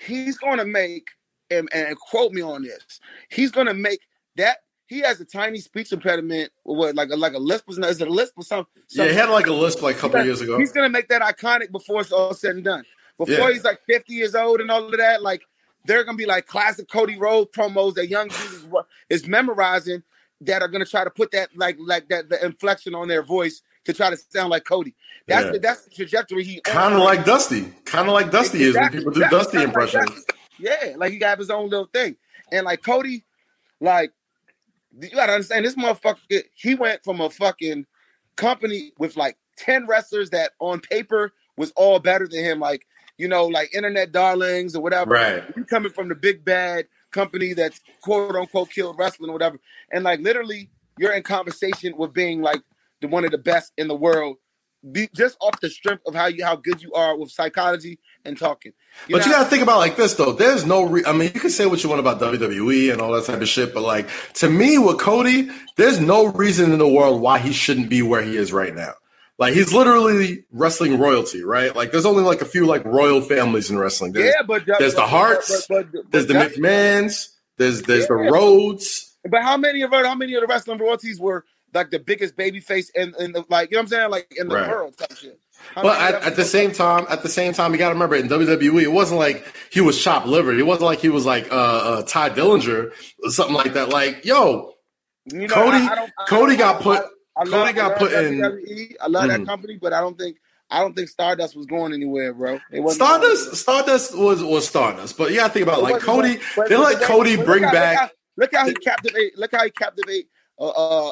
he's gonna make and, and quote me on this. He's gonna make that. He has a tiny speech impediment. What like a, like a lisp? Was is it a lisp or something? Yeah, he had like a lisp like a couple years ago. He's gonna make that iconic before it's all said and done. Before Yeah. he's like 50 years old and all of that, like they're gonna be like classic Cody Rhodes promos that young is, is memorizing that are gonna try to put that like like that the inflection on their voice to try to sound like Cody. That's Yeah. the, that's the trajectory he Kind of like Dusty, kind of like Dusty is when people do exactly, Dusty kinda like impressions. Dusty. Yeah, like he got his own little thing. And like Cody, like you gotta understand this motherfucker, he went from a fucking company with like 10 wrestlers that on paper was all better than him, like you know, like internet darlings or whatever. Right. You coming from the big bad company that's quote unquote killed wrestling or whatever. And like literally you're in conversation with being like the one of the best in the world. Be, just off the strength of how you how good you are with psychology and talking. But know- you gotta think about like this though. There's no, re- I mean, you can say what you want about WWE and all that type of shit, but like to me with Cody, there's no reason in the world why he shouldn't be where he is right now. Like he's literally wrestling royalty, right? Like there's only like a few like royal families in wrestling. There's, yeah, but there's the but- Harts, but, but, but, there's the McMahons, there's there's the Yeah. Rhodes. But how many of our, how many of the wrestling royalties were like the biggest baby face in, in the like you know what I'm saying like in the Right. world type shit. I But mean, at, at the same time, at the same time, you got to remember in WWE, it wasn't like he was chopped liver. It wasn't like he was like uh, uh, Tye Dillinger or something like that. Like, yo, you know, Cody- I, I Cody got put- I, Cody love, got put in- WWE. I love Mhm. that company, but I don't think I don't think Stardust was going anywhere, bro. It wasn't Stardust, Stardust was was Stardust. But you got to think about It like Cody. They let Cody bring back. Look how he captivate. Look how he captivate. Uh,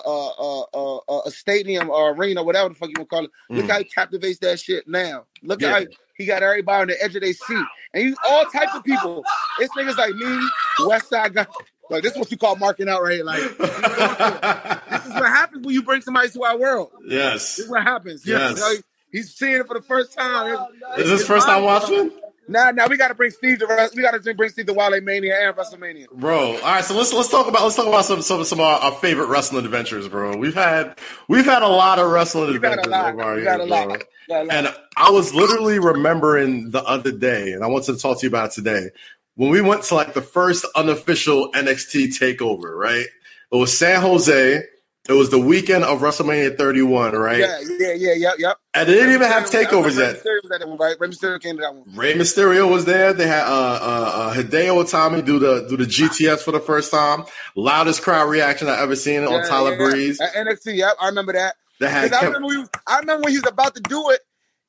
uh, uh, a stadium or arena, whatever the fuck you want to call it. Look Mm. how he captivates that shit now. Look Yeah. how he, he got everybody on the edge of their seat, and he's all type of people. It's niggas like me, West Side guy. Like this is what you call marking out right. Like this is what happens when you bring somebody to our world. yes. This is what happens. You know, Yes. he's seeing it for the first time. It's- Is this first time watching? Now, now we got to bring Steve to we got to bring Steve to Wale Mania and WrestleMania. Bro, all right. So let's let's talk about let's talk about some some some of our, our favorite wrestling adventures, bro. We've had we've had a lot of wrestling We got a adventures over our We got a years, lot. bro. We got a lot. And I was literally remembering the other day, and I wanted to talk to you about it today. When we went to like the first unofficial NXT takeover, right? It was San Jose. It was the weekend of WrestleMania 31, right? Yeah, yeah, yeah, yep, yep. And they didn't even have takeovers yet. Mysterio was at that one, right? Rey Mysterio came to that one. Rey Mysterio was there. They had uh, uh, uh, Hideo Itami do the do the GTS for the first time. Loudest crowd reaction I've ever seen on Yeah, Tyler yeah, yeah. Breeze. At NXT, yep, I remember that. They had I remember, we was, I remember when he was about to do it.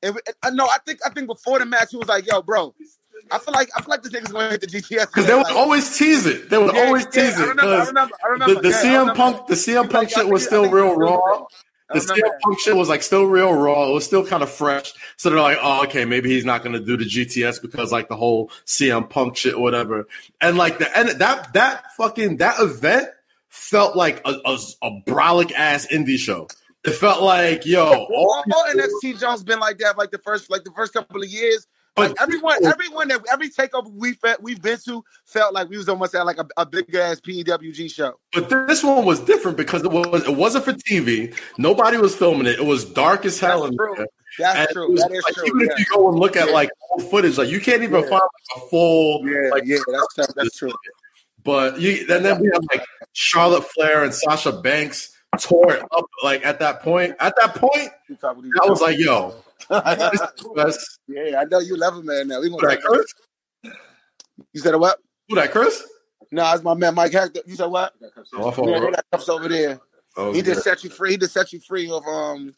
And uh, no, I think I think before the match, he was like, "Yo, bro, I feel like I feel like this nigga's gonna hit the GTS because they would Like, always tease it. They would yeah, always yeah, tease I it remember, I because remember, I the, remember. the yeah, CM. Punk the CM Punk shit was still real raw. The CM. Punk shit was like still real raw. It was still kind of fresh. So they're like, oh, okay, maybe he's not going to do the GTS because like the whole CM Punk shit or whatever. And like the and that that fucking that event felt like a, a, a brolic ass indie show. It felt like yo, all all NXT Jones been like that, like the first, like the first couple of years. Like But- everyone, everyone that every takeover we've we've been to felt like we was almost at like a, a big ass PWG show. But this one was different because it was it wasn't for TV. Nobody was filming it. It was dark as hell That's true. That's And true. was That is like, true. Even Yeah. if you go and look at Yeah. like old footage, like you can't even Yeah. find like, a full yeah, like. yeah, that's true. That's true. But you and then we have like Charlotte Flair and Sasha Banks tore it up. Like at that point, at that point, You talk with these I was like, yo, guys. this is the best. yeah, I know you love him, man now. We gonna that, Chris? You said what? Who that, Chris? No, it's my man Mike Hector. You said what? Oh, Yeah, he cups over there. oh, He just set you free. He just set you free of um.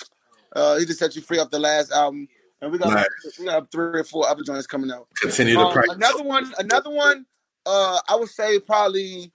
Uh, he just set you free off the last album, and we got Nice. we got three or four other joints coming out. continue to Um, practice. another one, another one. Uh, I would say probably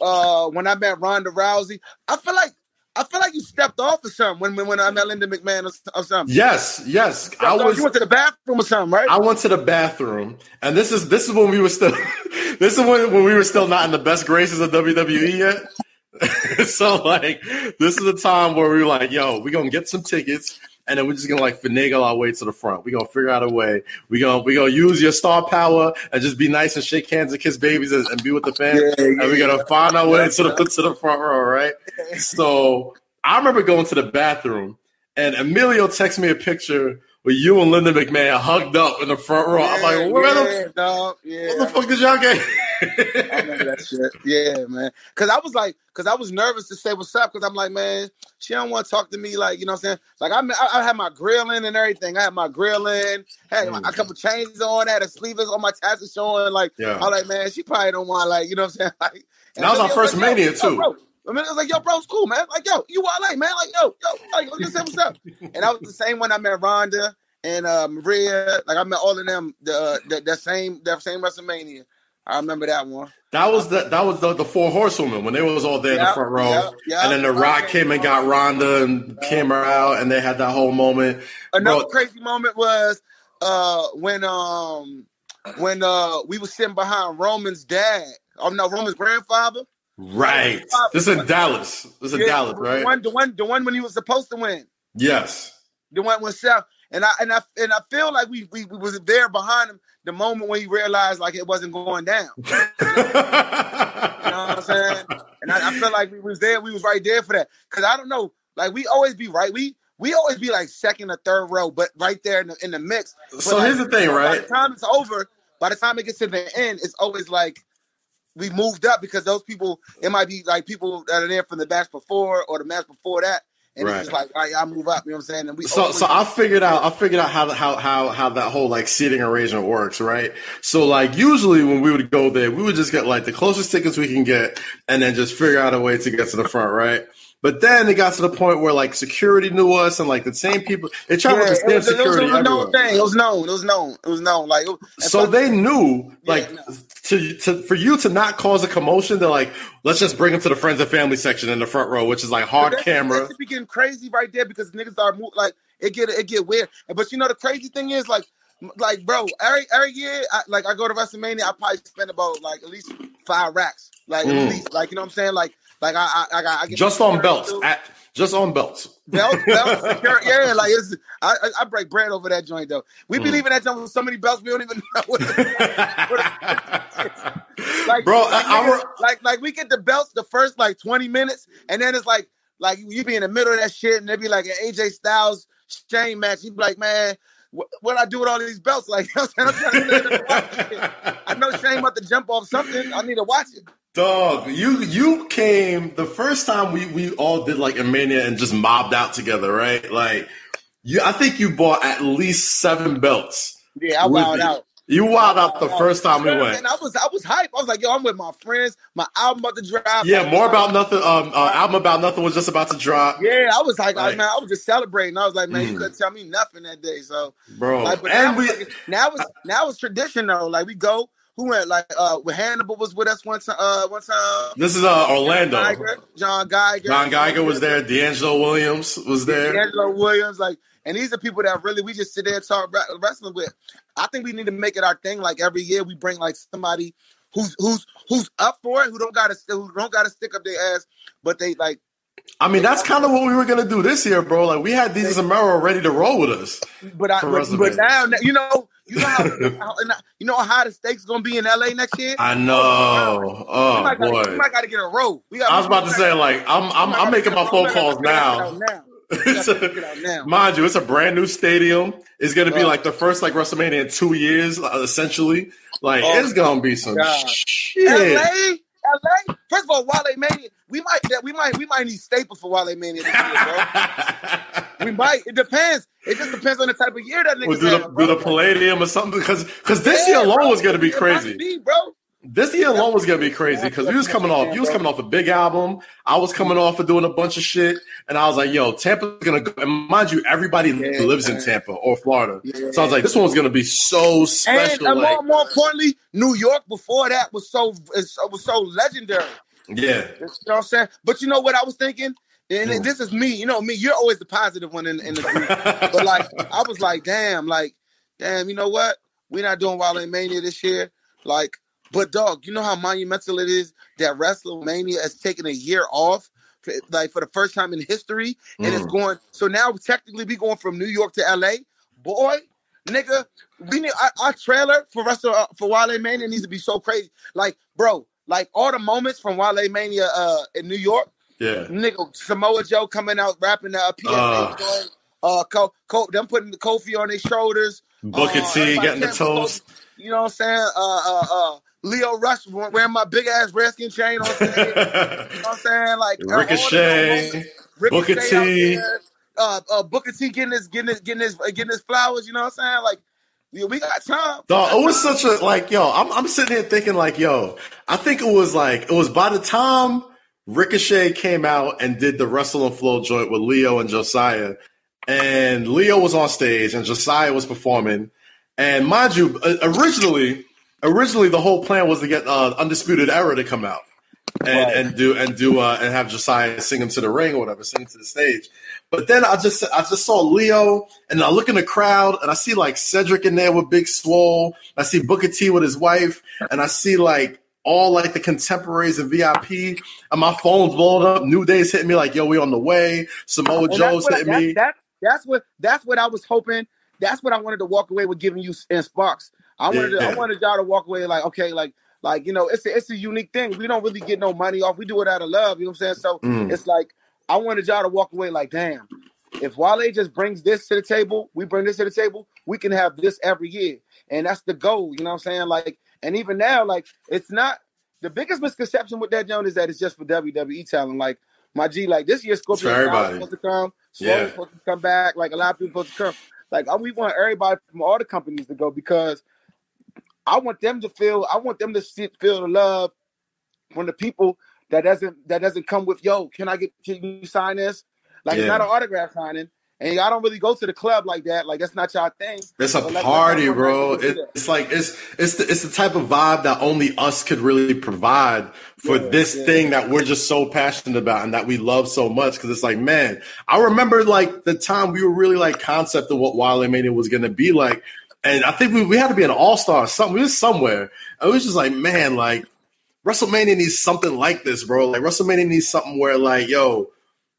uh when I met Ronda Rousey. I feel like I feel like you stepped off or something when when, when uh, I met Linda McMahon or, or something. Yes, yes. Stepped I off. was You went to the bathroom or something, right? I went to the bathroom, and this is this is when we were still this is when, when we were still not in the best graces of WWE yet. so like this is the time where we were like, yo, we're gonna get some tickets and then we're just gonna like finagle our way to the front. We're gonna figure out a way. We're gonna we gonna use your star power and just be nice and shake hands and kiss babies and, and be with the fans. Yeah, yeah, and we're gonna yeah. find our way to the to the front row, right? So I remember going to the bathroom and Emilio texted me a picture with you and Linda McMahon hugged up in the front row. I'm like, where the. Yeah, what the fuck did y'all get? I remember that shit. Yeah, man. Cause I was like, cause I was nervous to say what's up. Cause I'm like, man, she don't want to talk to me. Like, you know what I'm saying? Like, I, I, I had my grill in and everything. I had my grill in, had my, a couple chains on, had a sleeveless on my tassels showing. Like, Yeah. I'm like, man, she probably don't want like, you know what I'm saying? Like, and That was our Emilio first like, Mania, too. bro. I mean, it was like, yo, bro, it's cool, man. Like, yo, you LA, man. Like, yo, yo, like, let's say what's up. And I was the same one I met Ronda and uh, Maria. Like, I met all of them the, uh, the that same that same WrestleMania. I remember that one. that was the that was the, the four horsewomen when they was all there in the front row. yep, yep. And then The Rock came and got Ronda and came out, and they had that whole moment. Another Bro. crazy moment was uh when um when uh we were sitting behind Roman's dad. Oh no, Roman's grandfather. Right. This is in Dallas. This is in Yeah, Dallas, The right? one, the one, the one when he was supposed to win. Yes. The one when South. And I and I and I feel like we we, we was there behind him the moment when he realized like it wasn't going down. You know what I'm saying? And I, I feel like we was there, we was right there for that. Cause I don't know, like we always be right. We we always be like second or third row, but right there in the, in the mix. But so like, here's the thing, By right? the time it's over, by the time it gets to the end, it's always like we moved up because those people it might be like people that are there from the match before or the match before that. And Right. it's just like, all right, I move up. You know what I'm saying? And we So, so I figured out, I figured out how, how, how, how that whole like seating arrangement works, right? So like usually when we would go there, we would just get like the closest tickets we can get and then just figure out a way to get to the front, right? But then it got to the point where like security knew us and like the same people, they tried yeah, the it same it was, security it was a known thing. It was known. It was known. It was known. Like it, and So they knew, like, no. To, to for you to not cause a commotion, they're like, let's just bring them to the friends and family section in the front row, which is like hard camera. Should getting crazy right there because niggas are mo- like it get it get weird. But you know the crazy thing is like like bro, every every year I, like I go to WrestleMania, I probably spend about like at least five racks, like Mm. at least like you know what I'm saying, like like I I, I, I get Just on belts, at, just on belts. Belt, belt, security, yeah, like it's I, I break bread over that joint though. We be Mm. leaving that joint with so many belts we don't even know what. like Bro, like, I- I like like we get the belts the first like 20 minutes and then it's like like you be in the middle of that shit and there be like an AJ Styles Shane match you be like man what what I do with all these belts like you know what I'm saying I'm trying to watch shit. I know Shane about to jump off something I need to watch it Dog, you you came the first time we we all did like a mania and just mobbed out together, right? Like you I think you bought at least seven belts. yeah I wowed out You wild out the first time we went. man, I was I was hype I was like yo I'm with my friends my album about to drop Yeah, more about nothing. Um, uh, album about nothing was just about to drop, Yeah, I was like, Right. man, I was just celebrating. I was like, man, Mm. you couldn't tell me nothing that day. So, bro. like, and now, we, like, now it's now it's tradition though. Like we go, who went? Like, uh, with Hannibal was with us one time. Uh, one time. this is uh Orlando. Geiger, John Geiger, John Geiger was there. DeAngelo Williams was there. Angelo Williams, like, and these are people that really we just sit there and talk wrestling with. I think we need to make it our thing. Like every year, we bring like somebody who's who's who's up for it, who don't got to who don't got to stick up their ass, but they like I mean, that's kind of what we were gonna do this year, bro. Like we had these Zamero ready to roll with us. But I, but, but now, you know, you know how, how you know how high the stakes gonna be in LA next year. I know. we Oh might gotta, we might gotta get a. We got. I was about to say, like, I'm I'm, I'm making my phone calls now. A. Mind you, it's a brand new stadium. It's gonna be Right. like the first like WrestleMania in two years, uh, essentially. Like Oh, it's gonna be some God. shit. LA, LA. First of all, Wale Mania. We might, we might, we might need staples for Wale Mania this year, bro. We might. It depends. It just depends on the type of year that niggas We'll do the, do the Palladium or something because because this Yeah, year alone bro. was gonna be crazy. be, bro. This year alone was gonna be crazy because we was coming off. You was coming off a big album. I was coming off of doing a bunch of shit, and I was like, "Yo, Tampa's gonna go." And mind you, everybody Yeah. lives in Tampa or Florida, Yeah. so I was like, "This one's gonna be so special." and like, more, more importantly, New York before that was so was so legendary. Yeah, You know what I'm saying? But you know what I was thinking? And Mm. this is me. You know me. You're always the positive one in, in the group. but like, I was like, damn, like, damn. You know what? We're not doing Wale Mania this year. Like, but dog, you know how monumental it is that WrestleMania has taken a year off, for, like for the first time in history, and it's Mm. going. So now technically we going from New York to LA. Boy, nigga, we need our, our trailer for Wrestle uh, for Wale Mania needs to be so crazy. Like, bro, like all the moments from Wale Mania uh, in New York, yeah. nigga, Samoa Joe coming out rapping the uh, PSA Uh. uh, Co- Co- them putting the Kofi on their shoulders, Booker uh, T getting the toast. You know what I'm saying? Uh, uh, uh, Lio Rush wearing my big ass Redskin chain on stage. you know what I'm saying? Like all the Ricochet. Booker Ricochet T. Uh, uh, Booker T getting his getting his getting his getting his flowers. You know what I'm saying? Like yeah, we got time. Dog, it was such a like, yo. I'm I'm sitting here thinking like, yo. I think it was like it was by the time Ricochet came out and did the Wrestle and Flow joint with Lio and Josiah, and Lio was on stage and Josiah was performing. And mind you, uh, originally, originally the whole plan was to get uh, Undisputed Era to come out and, Right. and do and do uh, and have Josiah sing him to the ring or whatever, sing him to the stage. But then I just I just saw Lio and I look in the crowd and I see like Cedric in there with Big Swole. I see Booker T with his wife, and I see like all like the contemporaries of VIP. And my phone's blowing up. New Day's hitting me like, yo, we on the way. Samoa And Joe's hitting I- me. that, that, that's what that's what I was hoping. That's what I wanted to walk away with giving you in Sparks. I wanted to, I wanted y'all to walk away like okay, like like you know, it's a, it's a unique thing. We don't really get no money off. We do it out of love. You know what I'm saying? So Mm. it's like I wanted y'all to walk away like, damn. If Wale just brings this to the table, we bring this to the table. We can have this every year, and that's the goal. You know what I'm saying? Like, and even now, like, it's not the biggest misconception with that Joan is that it's just for WWE talent. Like my G, like this year Scorpio for Sky everybody. was supposed to come, Swole Yeah. supposed to come back. Like a lot of people supposed to come. Like we want everybody from all the companies to go because I want them to feel. I want them to feel the love from the people that doesn't that doesn't come with yo. Can I get? Can you sign this? Like it's not an autograph signing, and y'all don't really go to the club like that. Like that's not y'all thing. It's a So, party, bro. It, it's like it's it's the, it's the type of vibe that only us could really provide for Yeah, this yeah. thing that we're just so passionate about and that we love so much. Because it's like, man, I remember like the time we were really like concept of what Wale Mania was to be like, and I think we, we had to be an all star. Or something we was somewhere. And it was just like, man, like WrestleMania needs something like this, bro. Like WrestleMania needs something where like, yo,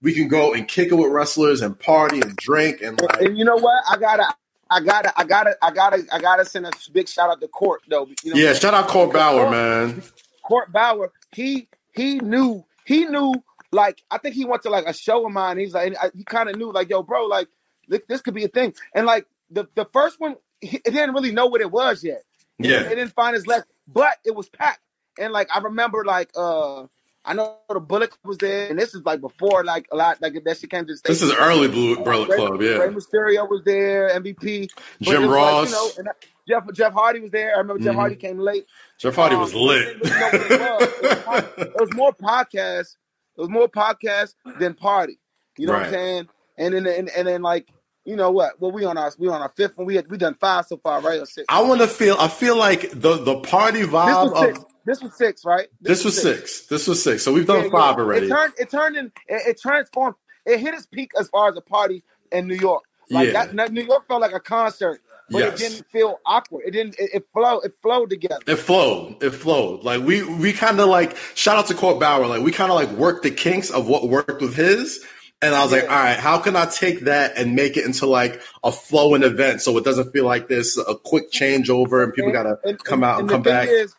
we can go and kick it with wrestlers and party and drink and like. and you know what? I gotta, I gotta, I gotta, I gotta, I gotta send a big shout out to Court though. You know Yeah, shout out Court Bauer, man. Court Bauer, he he knew he knew like I think he went to like a show of mine. He's like he kind of knew like yo, bro, like this, could be a thing. And like the the first one, he it didn't really know what it was yet. Yeah. it didn't find his left, but it was packed. And like I remember, like uh I know the Bullet Club was there, and this is like before like a lot like that shit came to the This is early Blue Umbrella Rey- Club, Rey yeah. Mysterio was there, MVP. But Jim was like, Ross, you know, Jeff Jeff Hardy was there. I remember Jeff Mhm. Hardy came late. Jeff Hardy Um, was lit. know it was. It was pod- It was more podcasts. It was more podcasts than party. You know what I'm saying? And then and, and then like you know what? Well, we on our we on our fifth one. We had we done five so far, right? Or six. I want to feel. I feel like the the party vibe was six. This was six, right? this was six. This was six. So we've done Yeah, five yeah. already. It turned. It turned in. It, it transformed. It hit its peak as far as a party in New York. Like Yeah. that, New York felt like a concert, but Yes. it didn't feel awkward. It didn't. It, it flowed. It flowed together. It flowed. It flowed. Like we we kind of like shout out to Court Bauer. Like we kind of like worked the kinks of what worked with his. And I was like, Yeah. all right, how can I take that and make it into like a flowing event so it doesn't feel like this a quick changeover and people gotta And- come out and, the come back. Is,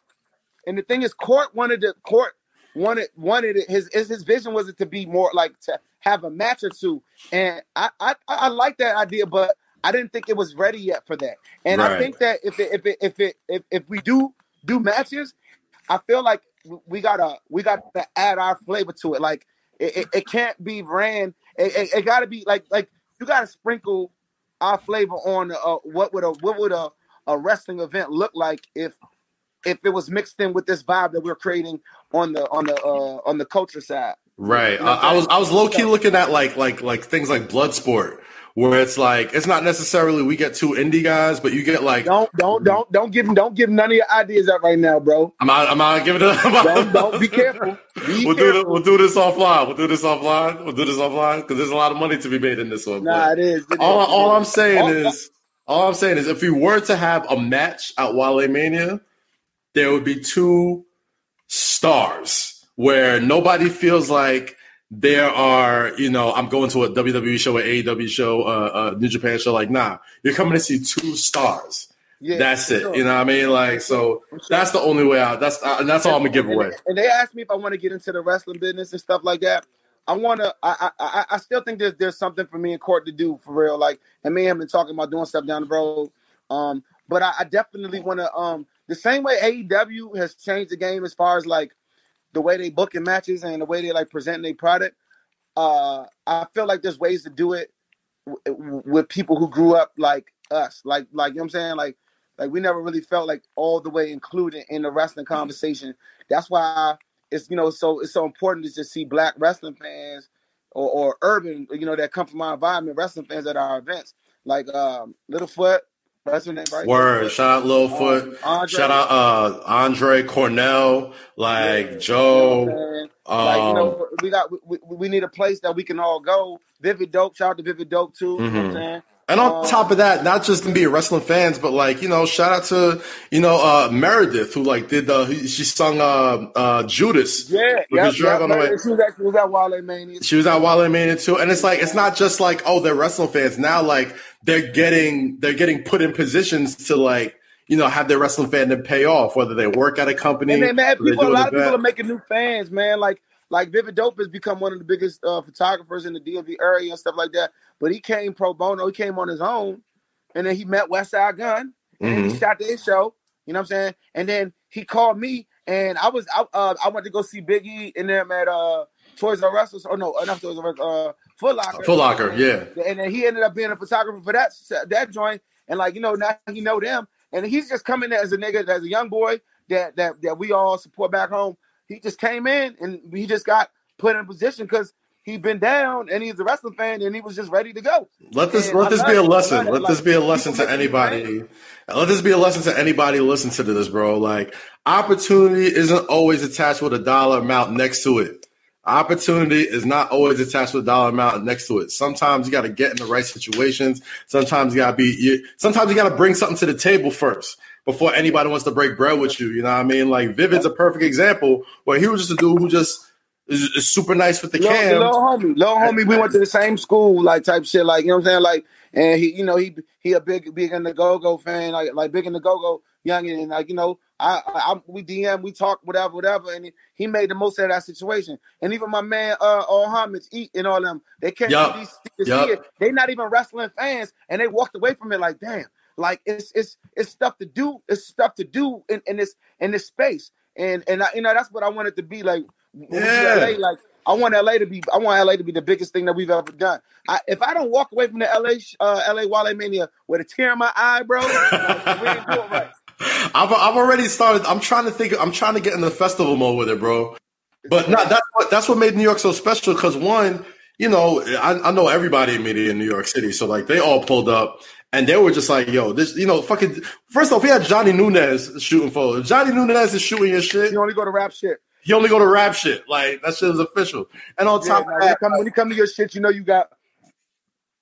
and the thing is, court wanted to court wanted wanted it. His his, his vision was it to be more like to have a match or two, and I I, I like that idea, but I didn't think it was ready yet for that. And Right. I think that if it if it if it if, if we do do matches, I feel like we gotta we got to add our flavor to it. Like it, it, it can't be ran. It, it, it got to be like like you got to sprinkle our flavor on uh, what would a what would a, a wrestling event look like if if it was mixed in with this vibe that we're creating on the on the uh, on the culture side. Right. You know I, I was I was low key looking at like like like things like Bloodsport, where it's like it's not necessarily we get two indie guys, but you get like Don't don't don't don't give don't give none of your ideas up right now, bro. I'm not I'm not giving it up. Don't don't be careful. Be We'll do, the, we'll do this offline. We'll do this offline. We'll do this offline because there's a lot of money to be made in this one. Nah, it is. It all, is. all I'm saying All- is, all I'm saying is, if we were to have a match at Wale Mania, there would be two stars where nobody feels like there are, you know, I'm going to a WWE show, an AEW show, uh, a New Japan show. Like, nah, you're coming to see two stars. Yeah, that's it. sure. You know what I mean? Like, so sure. that's the only way out. That's uh, and that's all I'm gonna give and, away. And they asked me if I want to get into the wrestling business and stuff like that. I want to. I, I I still think there's there's something for me in court to do for real. Like, and me and him been talking about doing stuff down the road. Um, but I, I definitely want to. Um, the same way AEW has changed the game as far as like the way they booking matches and the way they like present their product. Uh, I feel like there's ways to do it w- with people who grew up like us. Like like you know what I'm saying. Like like we never really felt like all the way included in the wrestling conversation. That's why it's you know so it's so important to just see black wrestling fans or, or urban you know that come from our environment wrestling fans at our events like um Littlefoot, that's her name right? Word. Shout out Littlefoot. Um, Andre, Shout out uh Andre Cornell, like Yeah. Joe. You know what I'm saying? Um, like you know we got we, we, need a place that we can all go. Vivid Dope, shout out to Vivid Dope too. You know I'm Mhm. saying? and on um, top of that, not just to be wrestling fans, but like you know, shout out to you know uh Meredith who like did the she sung uh uh Judas. Yeah, yeah, on the. She was actually was at Wale Mania. She was at Wale Mania too, and it's like it's not just like oh they're wrestling fans now. Like they're getting they're getting put in positions to like you know have their wrestling fandom pay off, whether they work at a company. And then, man, people, a lot of people are making new fans, man. Like, like Vivid Dope has become one of the biggest uh, photographers in the DMV area and stuff like that. But he came pro bono. He came on his own, and then he met Westside Gunn, and then he shot their show. You know what I'm saying? And then he called me and I was I uh, I went to go see Biggie in them at uh Toys R Us or no, not Toys R Us, uh Foot Locker. Foot Locker, yeah. And then he ended up being a photographer for that that joint, and like you know now he know them, and he's just coming as a nigga as a young boy that that that we all support back home. He just came in and he just got put in a position because he'd been down and he's a wrestling fan and he was just ready to go. Let this and let this be a lesson. Let this be a lesson to anybody. Let this be a lesson to anybody listen to this, bro. Like opportunity isn't always attached with a dollar amount next to it. Opportunity is not always attached with a dollar amount next to it. Sometimes you got to get in the right situations. Sometimes you got to be. You, sometimes you got to bring something to the table first before anybody wants to break bread with you. You know what I mean? Like Vivid's a perfect example where he was just a dude who just is, is super nice with the little, cam. Little homie, little homie. We went to the same school, like type shit. Like you know what I'm saying? Like, and he, you know, he he a big big in the go go fan, like like big in the go go young and like you know. I, I, we DM, we talk, whatever, whatever, and he, he, made the most of that situation. And even my man, uh, all homage, eat and all them, they came yep. to these yep. They not even wrestling fans, and they walked away from it like, damn, like it's it's it's stuff to do, it's stuff to do in, in this in this space. And and I, you know that's what I wanted to be like yeah. LA, like I want LA to be I want LA to be the biggest thing that we've ever done. I, if I don't walk away from the LA uh, LA Wale Mania with a tear in my eye, bro, we ain't doing right. I've I've already started. I'm trying to think. I'm trying to get in the festival mode with it, bro. But no, that's what that's what made New York so special. Because one, you know, I, I know everybody in media in New York City, so like they all pulled up and they were just like, "Yo, this, you know, fucking." First off, we had Johnny Nunez shooting for. Johnny Nunez is shooting your shit. You only go to rap shit. He only go to rap shit. Like that shit is official. And on top yeah, of that, when you, come, when you come to your shit, you know you got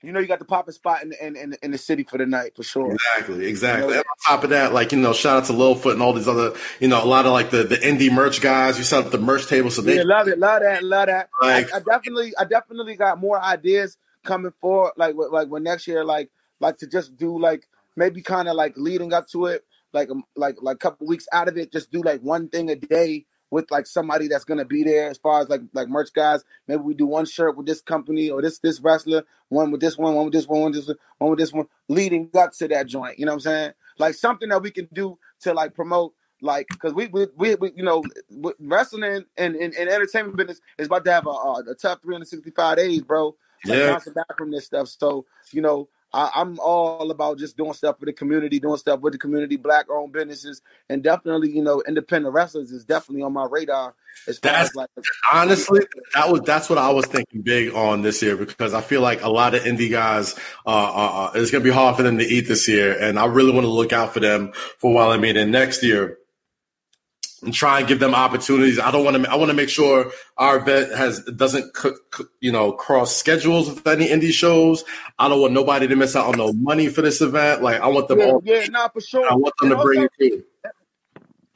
you know you got the popping spot in, in, in, in, the city for the night for sure. Exactly, exactly. You know, and on top of that, like you know, shout out to Littlefoot and all these other, you know, a lot of like the the indie merch guys. You set up the merch table, so they yeah, love it, love that, love that. Like, I, I, definitely, I definitely got more ideas coming forward. Like like when next year, like like to just do like maybe kind of like leading up to it, like um, like like a couple weeks out of it, just do like one thing a day with like somebody that's gonna be there as far as like like merch guys. Maybe we do one shirt with this company or this this wrestler, one with this one, one with this one, one with this one with this one, leading up to that joint. You know what I'm saying? Like something that we can do to like promote like because we, we, we we you know wrestling and, and, and, entertainment business is about to have a, a, a tough 365 days, bro. Like, yeah. back from this stuff. So you know, I, am all about just doing stuff for the community, doing stuff with the community, black owned businesses, and definitely, you know, independent wrestlers is definitely on my radar. As that's, as like honestly, that was that's what I was thinking big on this year because I feel like a lot of indie guys uh, uh, uh it's gonna be hard for them to eat this year, and I really want to look out for them for while I mean, and next year and try and give them opportunities. I don't want to. I want to make sure our event has doesn't you know cross schedules with any indie shows. I don't want nobody to miss out on no money for this event. Like I want them. Yeah, all, yeah, not for sure. I want them and to bring it too.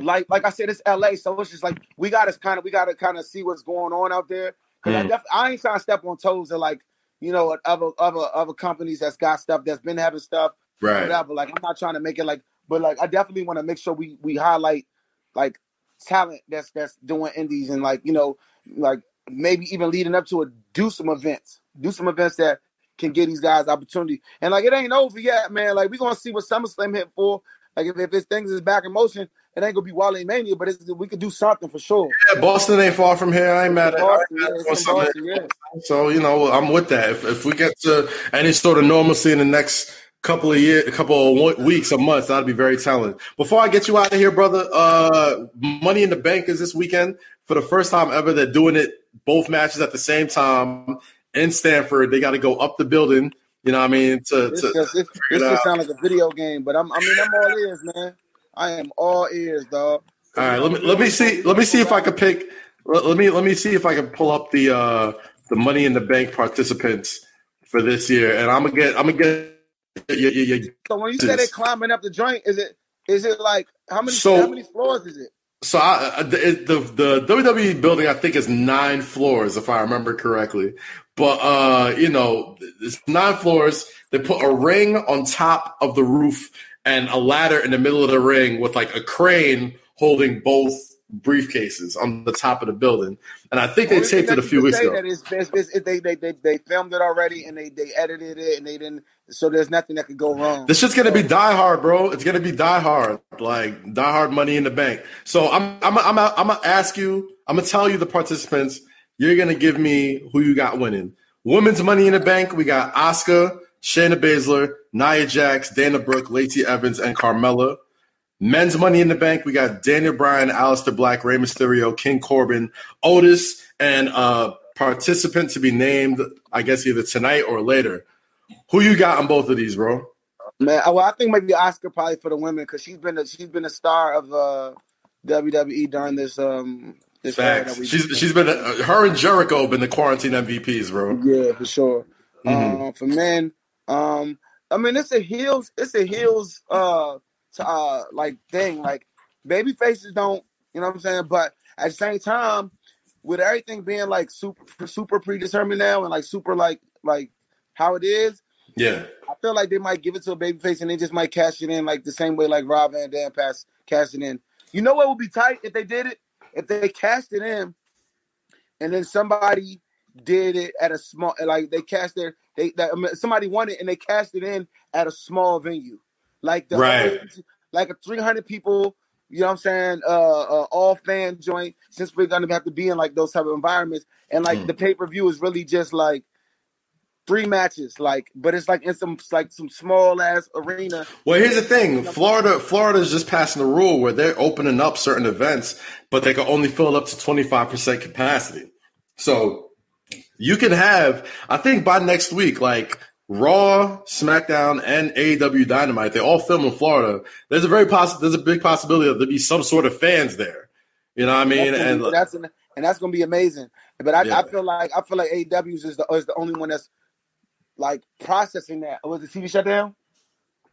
Like like I said, it's LA, so it's just like we got to kind of we got to kind of see what's going on out there. Because mm. I, def- I ain't trying to step on toes of like you know other other other companies that's got stuff that's been having stuff. Right. Whatever. Like I'm not trying to make it like, but like I definitely want to make sure we we highlight like talent that's that's doing indies and like you know like maybe even leading up to it do some events. Do some events that can get these guys opportunity. And like it ain't over yet man. Like we gonna see what SummerSlam hit for. Like if, if it's things is back in motion it ain't gonna be Wale Mania but it's, we could do something for sure. Yeah Boston ain't far from here. I ain't mad at it. So you know I'm with that. If, if we get to any sort of normalcy in the next couple of years, a couple of weeks, or months. That'd be very telling. Before I get you out of here, brother, uh, Money in the Bank is this weekend for the first time ever. They're doing it both matches at the same time in Stamford. They got to go up the building. You know what I mean? To, this to, just, this, this just sounds like a video game, but I'm, I mean, I'm all ears, man. I am all ears, dog. All right, let me let me see. Let me see if I can pick. Let, let me let me see if I can pull up the uh the Money in the Bank participants for this year, and I'm gonna get I'm gonna get yeah, yeah, yeah. So when you say they're climbing up the joint, is it is it like how many so, how many floors is it? So I, the, the the WWE building I think is nine floors if I remember correctly, but uh, you know it's nine floors. They put a ring on top of the roof and a ladder in the middle of the ring with like a crane holding both briefcases on the top of the building, and I think they taped it a few weeks ago. It's, it's, they, they, they, they filmed it already and they, they edited it and they didn't. So there's nothing that could go wrong. This shit's gonna be Die Hard, bro. It's gonna be Die Hard, like Die Hard Money in the Bank. So I'm I'm I'm I'm gonna ask you. I'm gonna tell you the participants. You're gonna give me who you got winning. Women's Money in the Bank. We got Asuka, Shayna Baszler, Nia Jax, Dana Brooke, Lacey Evans, and Carmella. Men's Money in the Bank, we got Daniel Bryan, Aleister Black, Rey Mysterio, King Corbin, Otis, and a participant to be named, I guess, either tonight or later. Who you got on both of these, bro? Man, well, I think maybe Asuka probably for the women because she's been a, she's been a star of uh, WWE during this um this Facts. She's she's been a, her and Jericho have been the quarantine MVPs, bro. Yeah, for sure. Mm-hmm. Um, for men, um, I mean it's a heels it's a heels uh uh like thing like baby faces don't you know what I'm saying, but at the same time with everything being like super super predetermined now and like super like like how it is. Yeah. I feel like they might give it to a baby face and they just might cash it in like the same way like Rob Van Dam pass cash it in. You know what would be tight if they did it? If they cashed it in and then somebody did it at a small like they cashed their they that, somebody won it and they cashed it in at a small venue. Like the right. like a 300 people you know what I'm saying? Uh, uh, all fan joint. Since we're gonna have to be in like those type of environments, and like mm. the pay per view is really just like three matches, like, but it's like in some like some small ass arena. Well, here's the thing: Florida, Florida is just passing the rule where they're opening up certain events, but they can only fill up to 25 percent capacity. So you can have, I think, by next week, like Raw, SmackDown, and AEW Dynamite, they all film in Florida. There's a very possible, there's a big possibility that there be some sort of fans there. You know what I mean? That's and that's an, and that's gonna be amazing. But I, yeah. I, feel like I feel like AEW's is the is the only one that's like processing that. Was the TV shut down?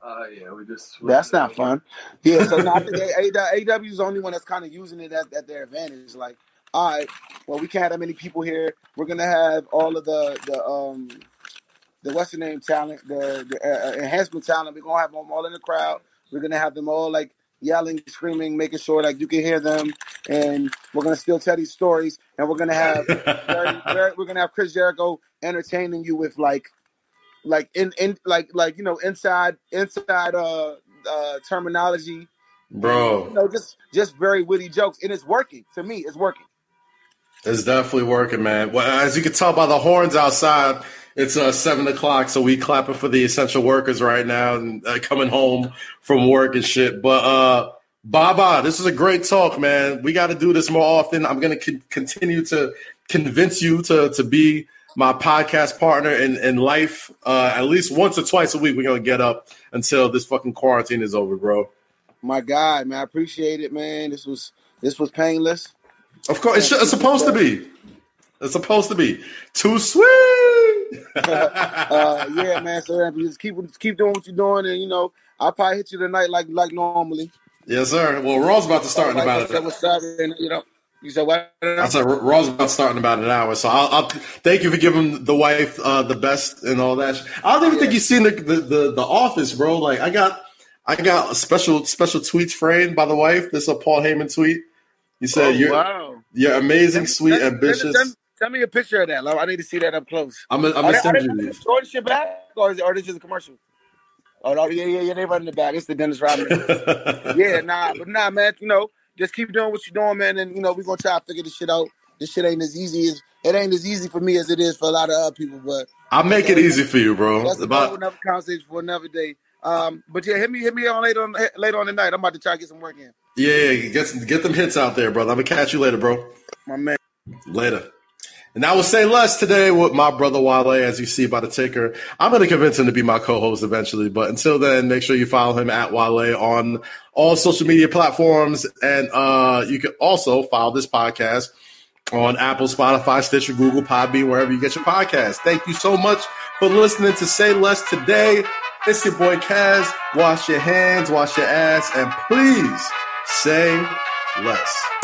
Uh, yeah, we just. That's not fun. Yeah, so no, I think AEW is the only one that's kind of using it at, at their advantage. Like, all right, well, we can't have that many people here. We're gonna have all of the the um the what's the name talent, the, the uh, uh, enhancement talent. We're gonna have them all in the crowd. We're gonna have them all like yelling, screaming, making sure like you can hear them, and we're gonna still tell these stories. And we're gonna have we're gonna have Chris Jericho entertaining you with like, like in in like like you know inside inside uh uh terminology, bro. You know, just just very witty jokes, and it's working to me. It's working. It's definitely working, man. Well, as you can tell by the horns outside, it's uh, seven o'clock, so we clapping for the essential workers right now and uh, coming home from work and shit. But uh, Baba, this is a great talk, man. We got to do this more often. I'm gonna con- continue to convince you to to be my podcast partner in in life. Uh, at least once or twice a week, we're gonna get up until this fucking quarantine is over, bro. My God, man, I appreciate it, man. This was this was painless. Of course, it's, it's supposed to be. It's supposed to be too sweet. uh, yeah, man. So just keep keep doing what you're doing, and you know, I'll probably hit you tonight like like normally. Yes, sir. Well, Raw's about to start in about it. What's up? And, you know, you said what? I said Raw's about to start in about an hour. So I'll, I'll thank you for giving the wife uh, the best and all that. I don't even yeah. think you've seen the, the, the the Office, bro. Like I got I got a special special tweets framed by the wife. This is a Paul Heyman tweet. He said, oh, "You're wow. you're amazing, sweet, ambitious." Send, me a picture of that. Like, I need to see that up close. I'm gonna send you this. Throwing shit back, or is, or is it just a commercial? Oh no, yeah, yeah, yeah. They running the back. It's the Dennis Rodman. yeah, nah, but nah, man. You know, just keep doing what you're doing, man. And you know, we're gonna try to figure this shit out. This shit ain't as easy as it ain't as easy for me as it is for a lot of other people. But I'll make it easy for you, bro. That's about another conversation for another day. Um, but yeah, hit me, hit me on later on later on tonight. I'm about to try to get some work in. Yeah, get some, get them hits out there, brother. I'm gonna catch you later, bro. My man. Later. And I will say less today with my brother Wale, as you see by the ticker. I'm going to convince him to be my co-host eventually. But until then, make sure you follow him at Wale on all social media platforms. And uh, you can also follow this podcast on Apple, Spotify, Stitcher, Google, Podbean, wherever you get your podcast. Thank you so much for listening to Say Less today. It's your boy Kaz. Wash your hands, wash your ass, and please say less.